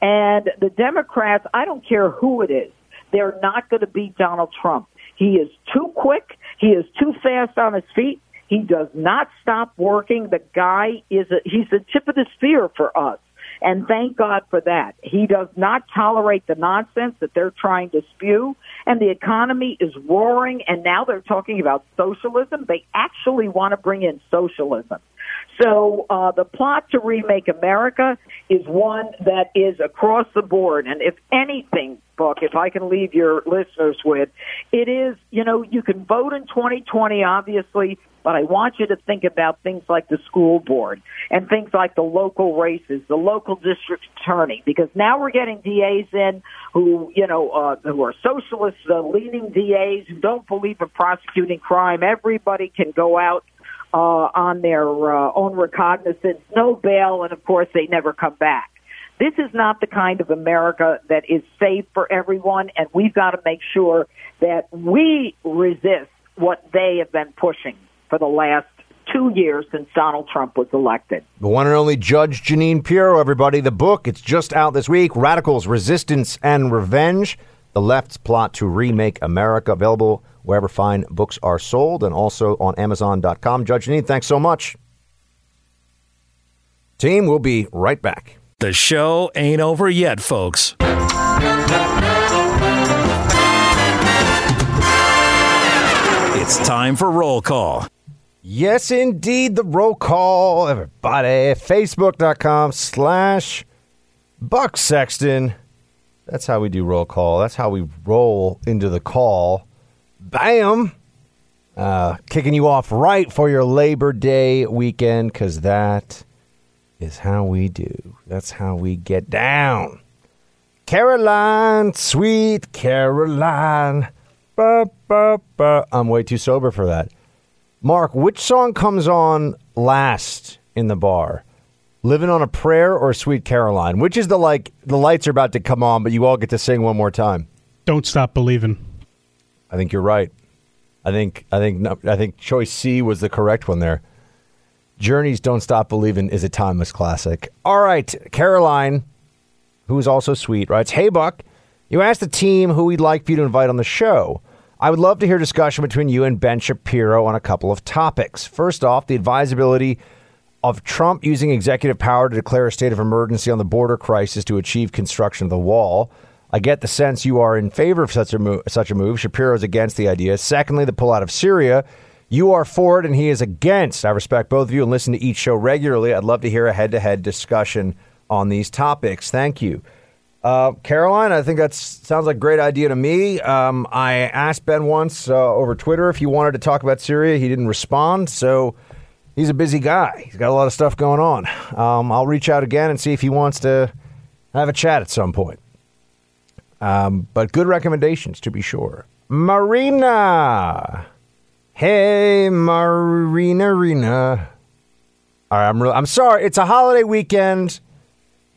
And the Democrats, I don't care who it is, they're not going to beat Donald Trump. He is too quick. He is too fast on his feet. He does not stop working. The guy is a, he's the tip of the spear for us. And thank God for that. He does not tolerate the nonsense that they're trying to spew. And the economy is roaring. And now they're talking about socialism. They actually want to bring in socialism. So uh, the plot to remake America is one that is across the board. And if anything, Buck, if I can leave your listeners with, it is, you know, you can vote in 2020, obviously, but I want you to think about things like the school board and things like the local races, the local district attorney, because now we're getting DAs in who, you know, uh, who are socialists, uh, leaning DAs who don't believe in prosecuting crime. Everybody can go out uh, on their uh, own recognizance, no bail, and of course they never come back. This is not the kind of America that is safe for everyone, and we've got to make sure that we resist what they have been pushing for the last two years since Donald Trump was elected. The one and only Judge Jeanine Pirro, everybody. The book, it's just out this week Radicals, Resistance, and Revenge The Left's Plot to Remake America. Available wherever fine books are sold and also on Amazon.com. Judge Jeanine, thanks so much. Team, we'll be right back. The show ain't over yet, folks. It's time for roll call. Yes, indeed, the roll call, everybody. Facebook.com slash Buck Sexton. That's how we do roll call. That's how we roll into the call. Bam! Uh, kicking you off right for your Labor Day weekend because that is how we do. That's how we get down. Caroline, sweet Caroline. Ba, ba, ba. I'm way too sober for that. Mark, which song comes on last in the bar? Living on a Prayer or Sweet Caroline? Which is the like the lights are about to come on, but you all get to sing one more time? Don't stop believing. I think you're right. I think I think I think choice C was the correct one there. Journey's Don't Stop Believing is a timeless classic. All right, Caroline, who is also sweet, writes, Hey Buck, you asked the team who we'd like for you to invite on the show. I would love to hear discussion between you and Ben Shapiro on a couple of topics. First off, the advisability of Trump using executive power to declare a state of emergency on the border crisis to achieve construction of the wall. I get the sense you are in favor of such a move. Such a move. Shapiro is against the idea. Secondly, the pullout of Syria. You are for it, and he is against. I respect both of you and listen to each show regularly. I'd love to hear a head-to-head discussion on these topics. Thank you. Uh, Caroline, I think that sounds like a great idea to me. Um, I asked Ben once uh, over Twitter if he wanted to talk about Syria. He didn't respond, so he's a busy guy. He's got a lot of stuff going on. Um, I'll reach out again and see if he wants to have a chat at some point. Um, but good recommendations, to be sure. Marina. Hey, Marina, Rena. All right, I'm real, I'm sorry. It's a holiday weekend.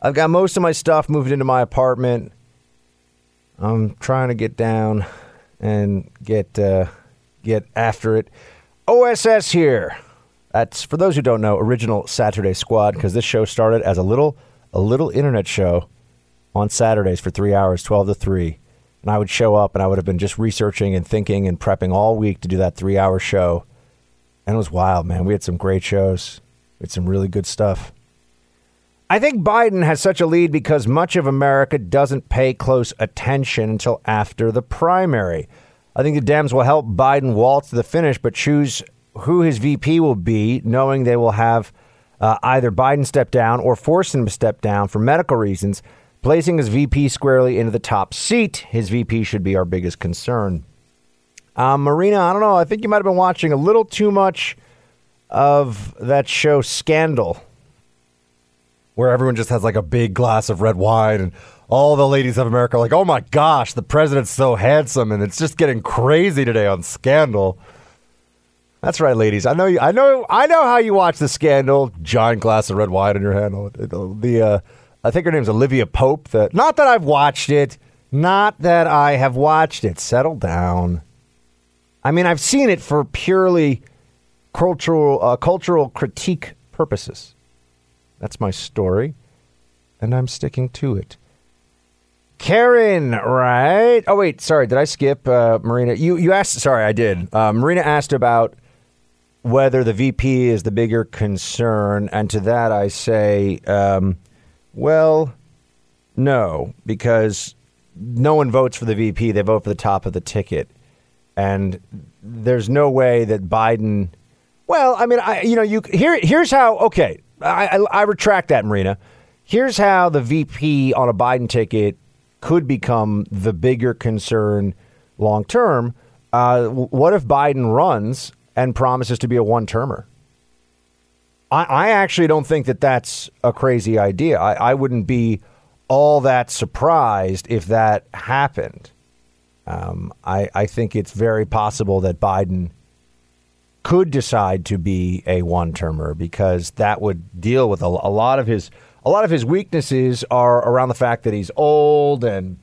I've got most of my stuff moved into my apartment. I'm trying to get down and get uh, get after it. OSS here. That's for those who don't know, original Saturday Squad, because this show started as a little a little internet show on Saturdays for three hours, twelve to three, and I would show up and I would have been just researching and thinking and prepping all week to do that three hour show, and it was wild, man. We had some great shows. We had some really good stuff. I think Biden has such a lead because much of America doesn't pay close attention until after the primary. I think the Dems will help Biden waltz to the finish, but choose who his VP will be, knowing they will have uh, either Biden step down or force him to step down for medical reasons, placing his VP squarely into the top seat. His VP should be our biggest concern. Um, Marina, I don't know. I think you might have been watching a little too much of that show Scandal where everyone just has like a big glass of red wine and all the ladies of America are like, oh my gosh, the president's so handsome and it's just getting crazy today on Scandal. That's right, ladies. I know you. I know. I know how you watch the Scandal. Giant glass of red wine in your hand. The uh, I think her name's Olivia Pope. Not that I've watched it. Not that I have watched it. Settle down. I mean, I've seen it for purely cultural uh, cultural critique purposes. That's my story, and I'm sticking to it. Karen, right? Oh wait, sorry, did I skip uh, Marina? You you asked. Sorry, I did. Uh, Marina asked about whether the VP is the bigger concern, and to that I say, um, well, no, because no one votes for the VP; they vote for the top of the ticket, and there's no way that Biden. Well, I mean, I you know you here here's how. Okay, I, I, I retract that, Marina. Here's how the VP on a Biden ticket could become the bigger concern long term. Uh, what if Biden runs and promises to be a one termer? I, I, actually don't think that that's a crazy idea. I, I, wouldn't be all that surprised if that happened. Um, I, I think it's very possible that Biden could decide to be a one termer because that would deal with a, a, lot of his a lot of his weaknesses are around the fact that he's old and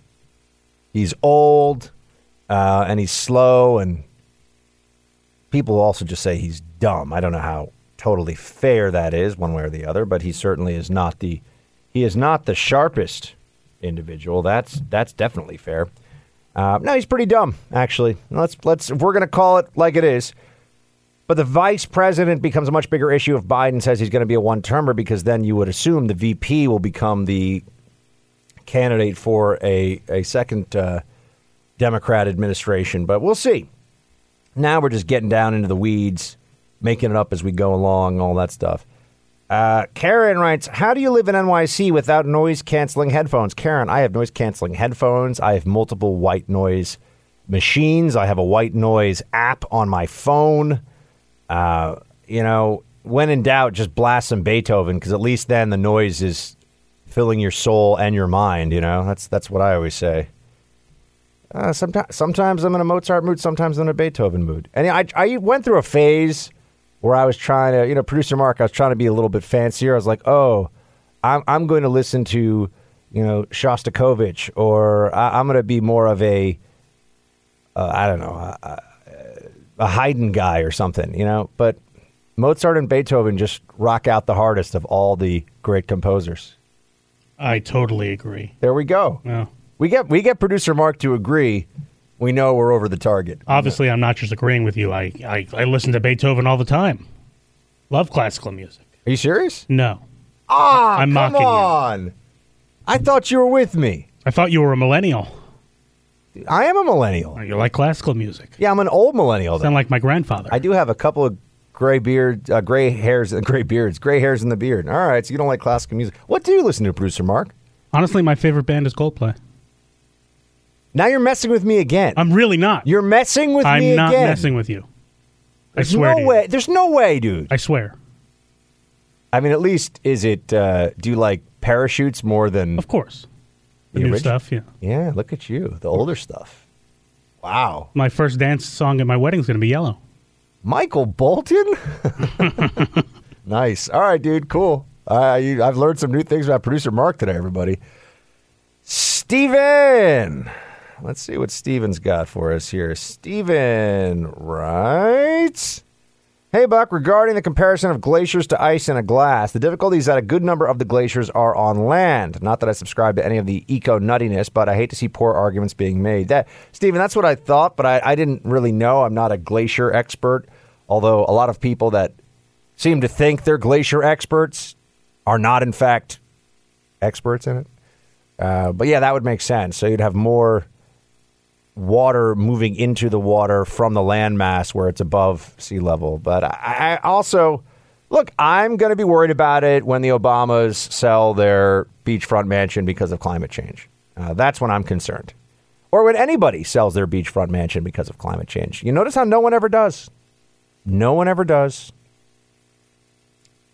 he's old uh, and he's slow and people also just say he's dumb. I don't know how totally fair that is one way or the other, but he certainly is not the he is not the sharpest individual. That's that's definitely fair. Uh, no, he's pretty dumb actually. Let's let's if we're gonna call it like it is. But the vice president becomes a much bigger issue if Biden says he's going to be a one termer because then you would assume the VP will become the candidate for a, a second uh, Democrat administration. But we'll see. Now we're just getting down into the weeds, making it up as we go along, all that stuff. Uh, Karen writes, How do you live in NYC without noise canceling headphones? Karen, I have noise canceling headphones. I have multiple white noise machines. I have a white noise app on my phone. Uh, you know, when in doubt, just blast some Beethoven because at least then the noise is filling your soul and your mind. You know, that's that's what I always say. Uh, sometimes, sometimes I'm in a Mozart mood, sometimes I'm in a Beethoven mood. And I, I went through a phase where I was trying to, you know, producer Mark, I was trying to be a little bit fancier. I was like, oh, I'm, I'm going to listen to, you know, Shostakovich, or I, am going to be more of a, uh, I don't know, a, a Haydn guy or something, you know. But Mozart and Beethoven just rock out the hardest of all the great composers. I totally agree. There we go. Yeah. We get we get producer Mark to agree. We know we're over the target. Obviously, I'm not just agreeing with you. I, I, I listen to Beethoven all the time. Love classical music. Are you serious? No. Ah, I'm come mocking on. you. I thought you were with me. I thought you were a millennial. I am a millennial. You like classical music. Yeah, I'm an old millennial. Sound like my grandfather. I do have a couple of gray beard, uh, gray hairs, and gray beards, gray hairs in the beard. All right, so you don't like classical music. What do you listen to, producer Mark? Honestly, my favorite band is Coldplay. Now you're messing with me again. I'm really not. You're messing with me. I'm not again. messing with you. I There's swear no way. There's no way, dude. I swear. I mean, at least is it? Uh, do you like parachutes more than? Of course. The new orig- stuff, yeah. Yeah, look at you, the older stuff. Wow. My first dance song at my wedding is going to be Yellow. Michael Bolton. nice. All right, dude. Cool. Uh, you, I've learned some new things about producer Mark today, everybody. Steven. Let's see what Steven's got for us here. Steven writes Hey, Buck, regarding the comparison of glaciers to ice in a glass, the difficulty is that a good number of the glaciers are on land. Not that I subscribe to any of the eco nuttiness, but I hate to see poor arguments being made. That, Steven, that's what I thought, but I, I didn't really know. I'm not a glacier expert, although a lot of people that seem to think they're glacier experts are not, in fact, experts in it. Uh, but yeah, that would make sense. So you'd have more water moving into the water from the landmass where it's above sea level. But I, I also look, I'm going to be worried about it when the Obamas sell their beachfront mansion because of climate change. Uh, that's when I'm concerned. Or when anybody sells their beachfront mansion because of climate change. You notice how no one ever does. No one ever does.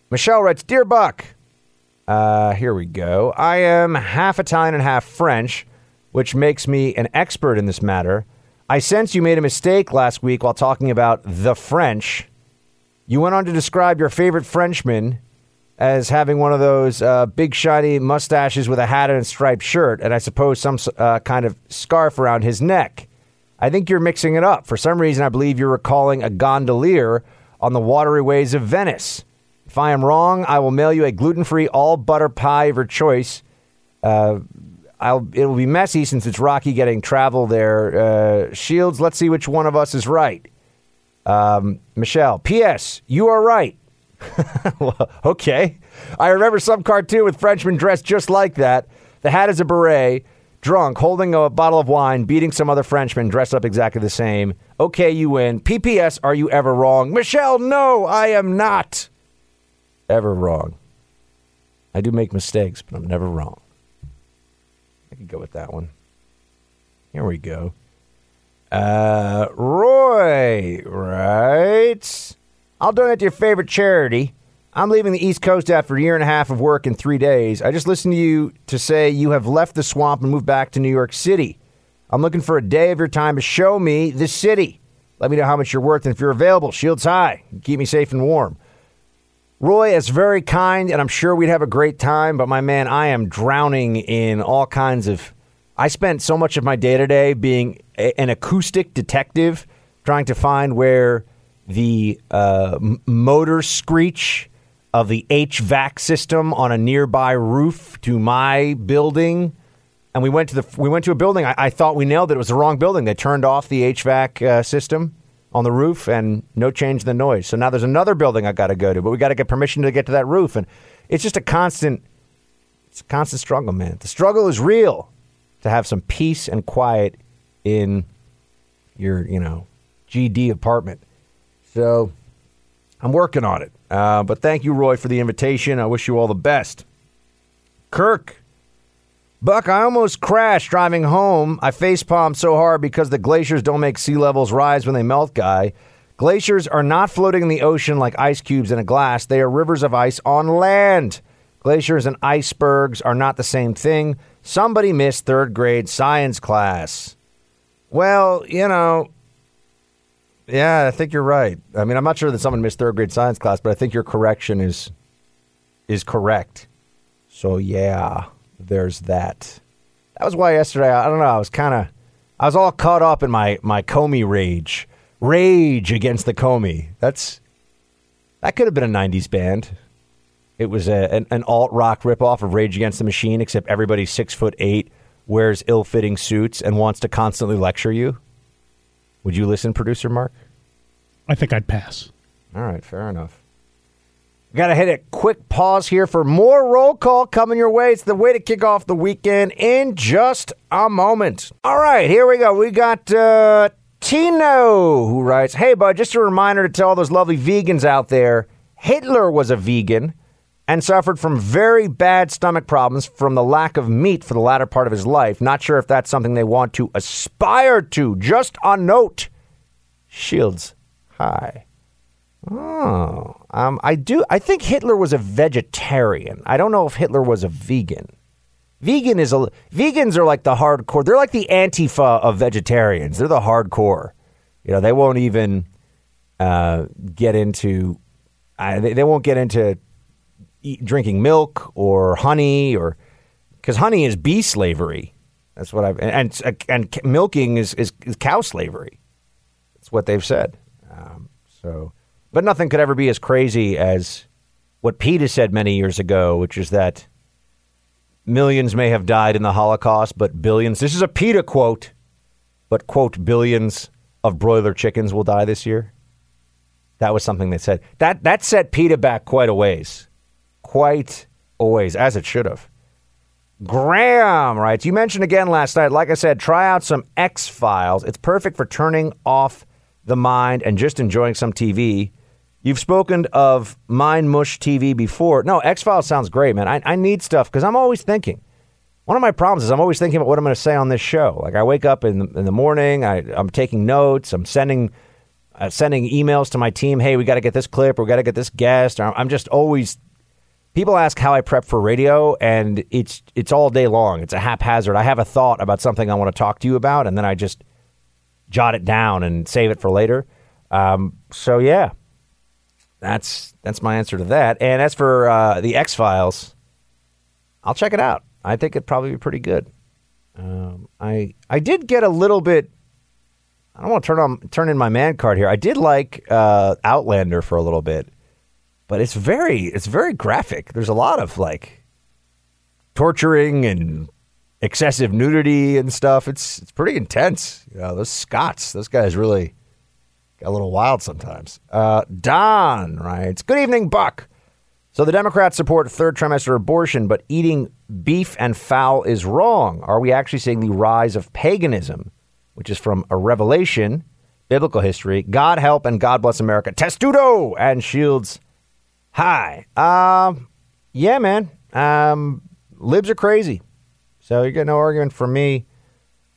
Michelle writes, Dear Buck, uh, here we go. I am half Italian and half French, which makes me an expert in this matter. I sense you made a mistake last week while talking about the French. You went on to describe your favorite Frenchman as having one of those uh, big shiny mustaches with a hat and a striped shirt, and I suppose some uh, kind of scarf around his neck. I think you're mixing it up. For some reason, I believe you're recalling a gondolier on the watery ways of Venice. If I am wrong, I will mail you a gluten free all butter pie of your choice. Uh, I'll, it'll be messy since it's rocky getting travel there. Uh, Shields, let's see which one of us is right. Um, Michelle, P.S. You are right. Well, okay. I remember some cartoon with Frenchmen dressed just like that. The hat is a beret, drunk, holding a bottle of wine, beating some other Frenchman dressed up exactly the same. Okay, you win. PPS, are you ever wrong? Michelle, no, I am not ever wrong. I do make mistakes, but I'm never wrong. I could go with that one. Here we go. Uh, Roy, right? I'll donate to your favorite charity. I'm leaving the East Coast after a year and a half of work in three days. I just listened to you to say you have left the swamp and moved back to New York City. I'm looking for a day of your time to show me the city. Let me know how much you're worth and if you're available. Shields high. Keep me safe and warm. Roy is very kind, and I'm sure we'd have a great time. But my man, I am drowning in all kinds of. I spent so much of my day today being a, an acoustic detective, trying to find where the uh, motor screech of the HVAC system on a nearby roof to my building. And we went to the we went to a building. I, I thought we nailed it. It was the wrong building. They turned off the HVAC uh, system on the roof and no change in the noise. So now there's another building I got to go to, but we got to get permission to get to that roof. And it's just a constant, it's a constant struggle, man. The struggle is real to have some peace and quiet in your, you know, GD apartment. So I'm working on it. Uh, but thank you, Roy, for the invitation. I wish you all the best. Kirk. Buck, I almost crashed driving home. I facepalmed so hard because the glaciers don't make sea levels rise when they melt, guy. Glaciers are not floating in the ocean like ice cubes in a glass. They are rivers of ice on land. Glaciers and icebergs are not the same thing. Somebody missed third grade science class. Well, you know, yeah, I think you're right. I mean, I'm not sure that someone missed third grade science class, but I think your correction is is correct. So yeah, there's that. That was why yesterday. I don't know. I was kind of, I was all caught up in my my Comey rage, rage against the Comey. That's that could have been a '90s band. It was a, an, an alt rock ripoff of Rage Against the Machine, except everybody's six foot eight, wears ill fitting suits, and wants to constantly lecture you. Would you listen, producer Mark? I think I'd pass. All right, fair enough. Got to hit a quick pause here for more roll call coming your way. It's the way to kick off the weekend in just a moment. All right, here we go. We got uh, Tino who writes Hey, bud, just a reminder to tell all those lovely vegans out there Hitler was a vegan, and suffered from very bad stomach problems from the lack of meat for the latter part of his life. Not sure if that's something they want to aspire to. Just a note, Shields, hi. Oh, um, I do. I think Hitler was a vegetarian. I don't know if Hitler was a vegan. Vegan is a vegans are like the hardcore. They're like the Antifa of vegetarians. They're the hardcore. You know, they won't even uh, get into. Uh, they, they won't get into eat, drinking milk or honey or because honey is bee slavery. That's what I've and and, and milking is, is, is cow slavery. That's what they've said. Um, so, but nothing could ever be as crazy as what PETA said many years ago, which is that millions may have died in the Holocaust, but billions. This is a PETA quote, but quote billions of broiler chickens will die this year. That was something they said. That that set PETA back quite a ways, quite a ways, as it should have. Graham writes, you mentioned again last night. Like I said, try out some X Files. It's perfect for turning off the mind and just enjoying some TV. You've spoken of Mind Mush TV before. No, X Files sounds great, man. I, I need stuff because I'm always thinking. One of my problems is I'm always thinking about what I'm going to say on this show. Like I wake up in the, in the morning, I, I'm taking notes, I'm sending uh, sending emails to my team. Hey, we got to get this clip, we got to get this guest. I'm just always. People ask how I prep for radio, and it's it's all day long. It's a haphazard. I have a thought about something I want to talk to you about, and then I just jot it down and save it for later. Um, so yeah, that's that's my answer to that. And as for uh, the X Files, I'll check it out. I think it'd probably be pretty good. Um, I I did get a little bit. I don't want to turn on turn in my man card here. I did like uh, Outlander for a little bit, but it's very it's very graphic. There's a lot of like torturing and excessive nudity and stuff. It's it's pretty intense. You know, those Scots, those guys really get a little wild sometimes. Uh, Don writes, "Good evening, Buck." So the Democrats support third trimester abortion, but eating beef and fowl is wrong. Are we actually seeing the rise of paganism, which is from a revelation, biblical history? God help and God bless America. Testudo and Shields. Hi. Um, yeah, man. Um, libs are crazy. So you get no argument from me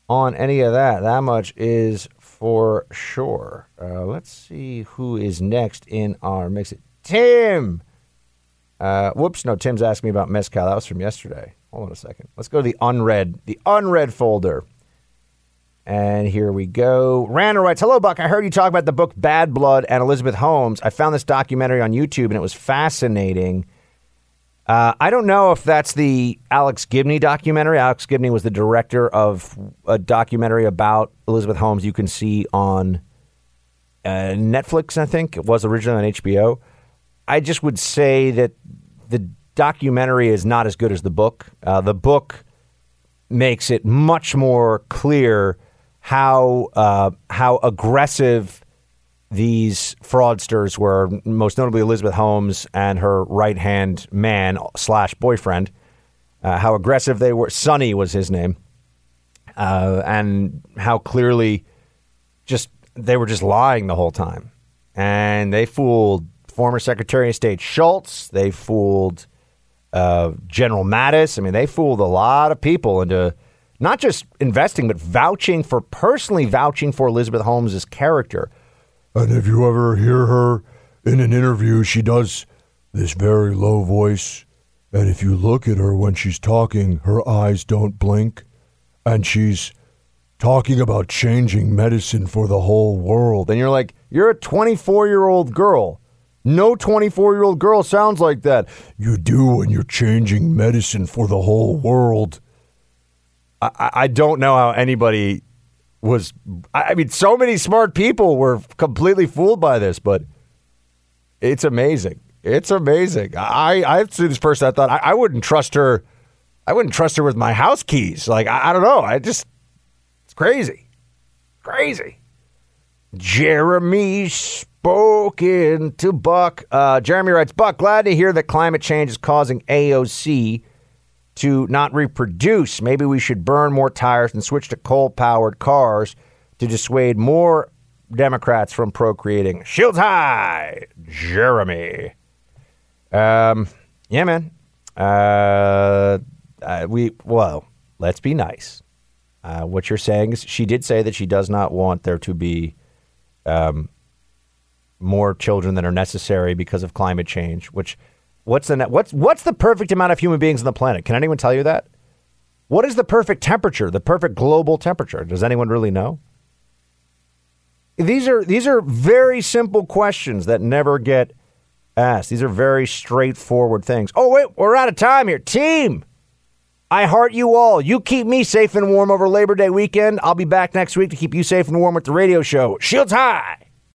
on any of that. That much is for sure. Uh, let's see who is next in our mix. It. Tim. Uh, whoops, no, Tim's asking me about mezcal. That was from yesterday. Hold on a second. Let's go to the unread, the unread folder. And here we go. Randall writes, Hello, Buck. I heard you talk about the book Bad Blood and Elizabeth Holmes. I found this documentary on YouTube and it was fascinating. Uh, I don't know if that's the Alex Gibney documentary. Alex Gibney was the director of a documentary about Elizabeth Holmes you can see on uh, Netflix, I think. It was originally on HBO. I just would say that the documentary is not as good as the book. Uh, the book makes it much more clear how uh, how aggressive these fraudsters were, most notably Elizabeth Holmes and her right hand man slash boyfriend. Uh, how aggressive they were. Sunny was his name, uh, and how clearly just they were just lying the whole time, and they fooled former Secretary of State Shultz. They fooled uh, General Mattis. I mean, they fooled a lot of people into not just investing, but vouching for personally vouching for Elizabeth Holmes' character. And if you ever hear her in an interview, she does this very low voice. And if you look at her when she's talking, her eyes don't blink. And she's talking about changing medicine for the whole world. And you're like, you're a 24 year old girl. No 24 year old girl sounds like that. You do when you're changing medicine for the whole world. I, I don't know how anybody was. I mean, so many smart people were completely fooled by this, but it's amazing. It's amazing. I I see this person. I thought I, I, wouldn't trust her. I wouldn't trust her with my house keys. Like I, I don't know. I just it's crazy, crazy. Jeremy spoken to Buck. Uh, Jeremy writes, Buck, glad to hear that climate change is causing AOC to not reproduce. Maybe we should burn more tires and switch to coal powered cars to dissuade more Democrats from procreating. Shields high, Jeremy. Um, Yeah, man. Uh, uh, we well, let's be nice. Uh, what you're saying is she did say that she does not want there to be um, more children than are necessary because of climate change. Which what's the what's what's the perfect amount of human beings on the planet? Can anyone tell you that? What is the perfect temperature? The perfect global temperature? Does anyone really know? These are these are very simple questions that never get asked. These are very straightforward things. Oh wait, we're out of time here. Team, I heart you all. You keep me safe and warm over Labor Day weekend. I'll be back next week to keep you safe and warm with the radio show. Shields high.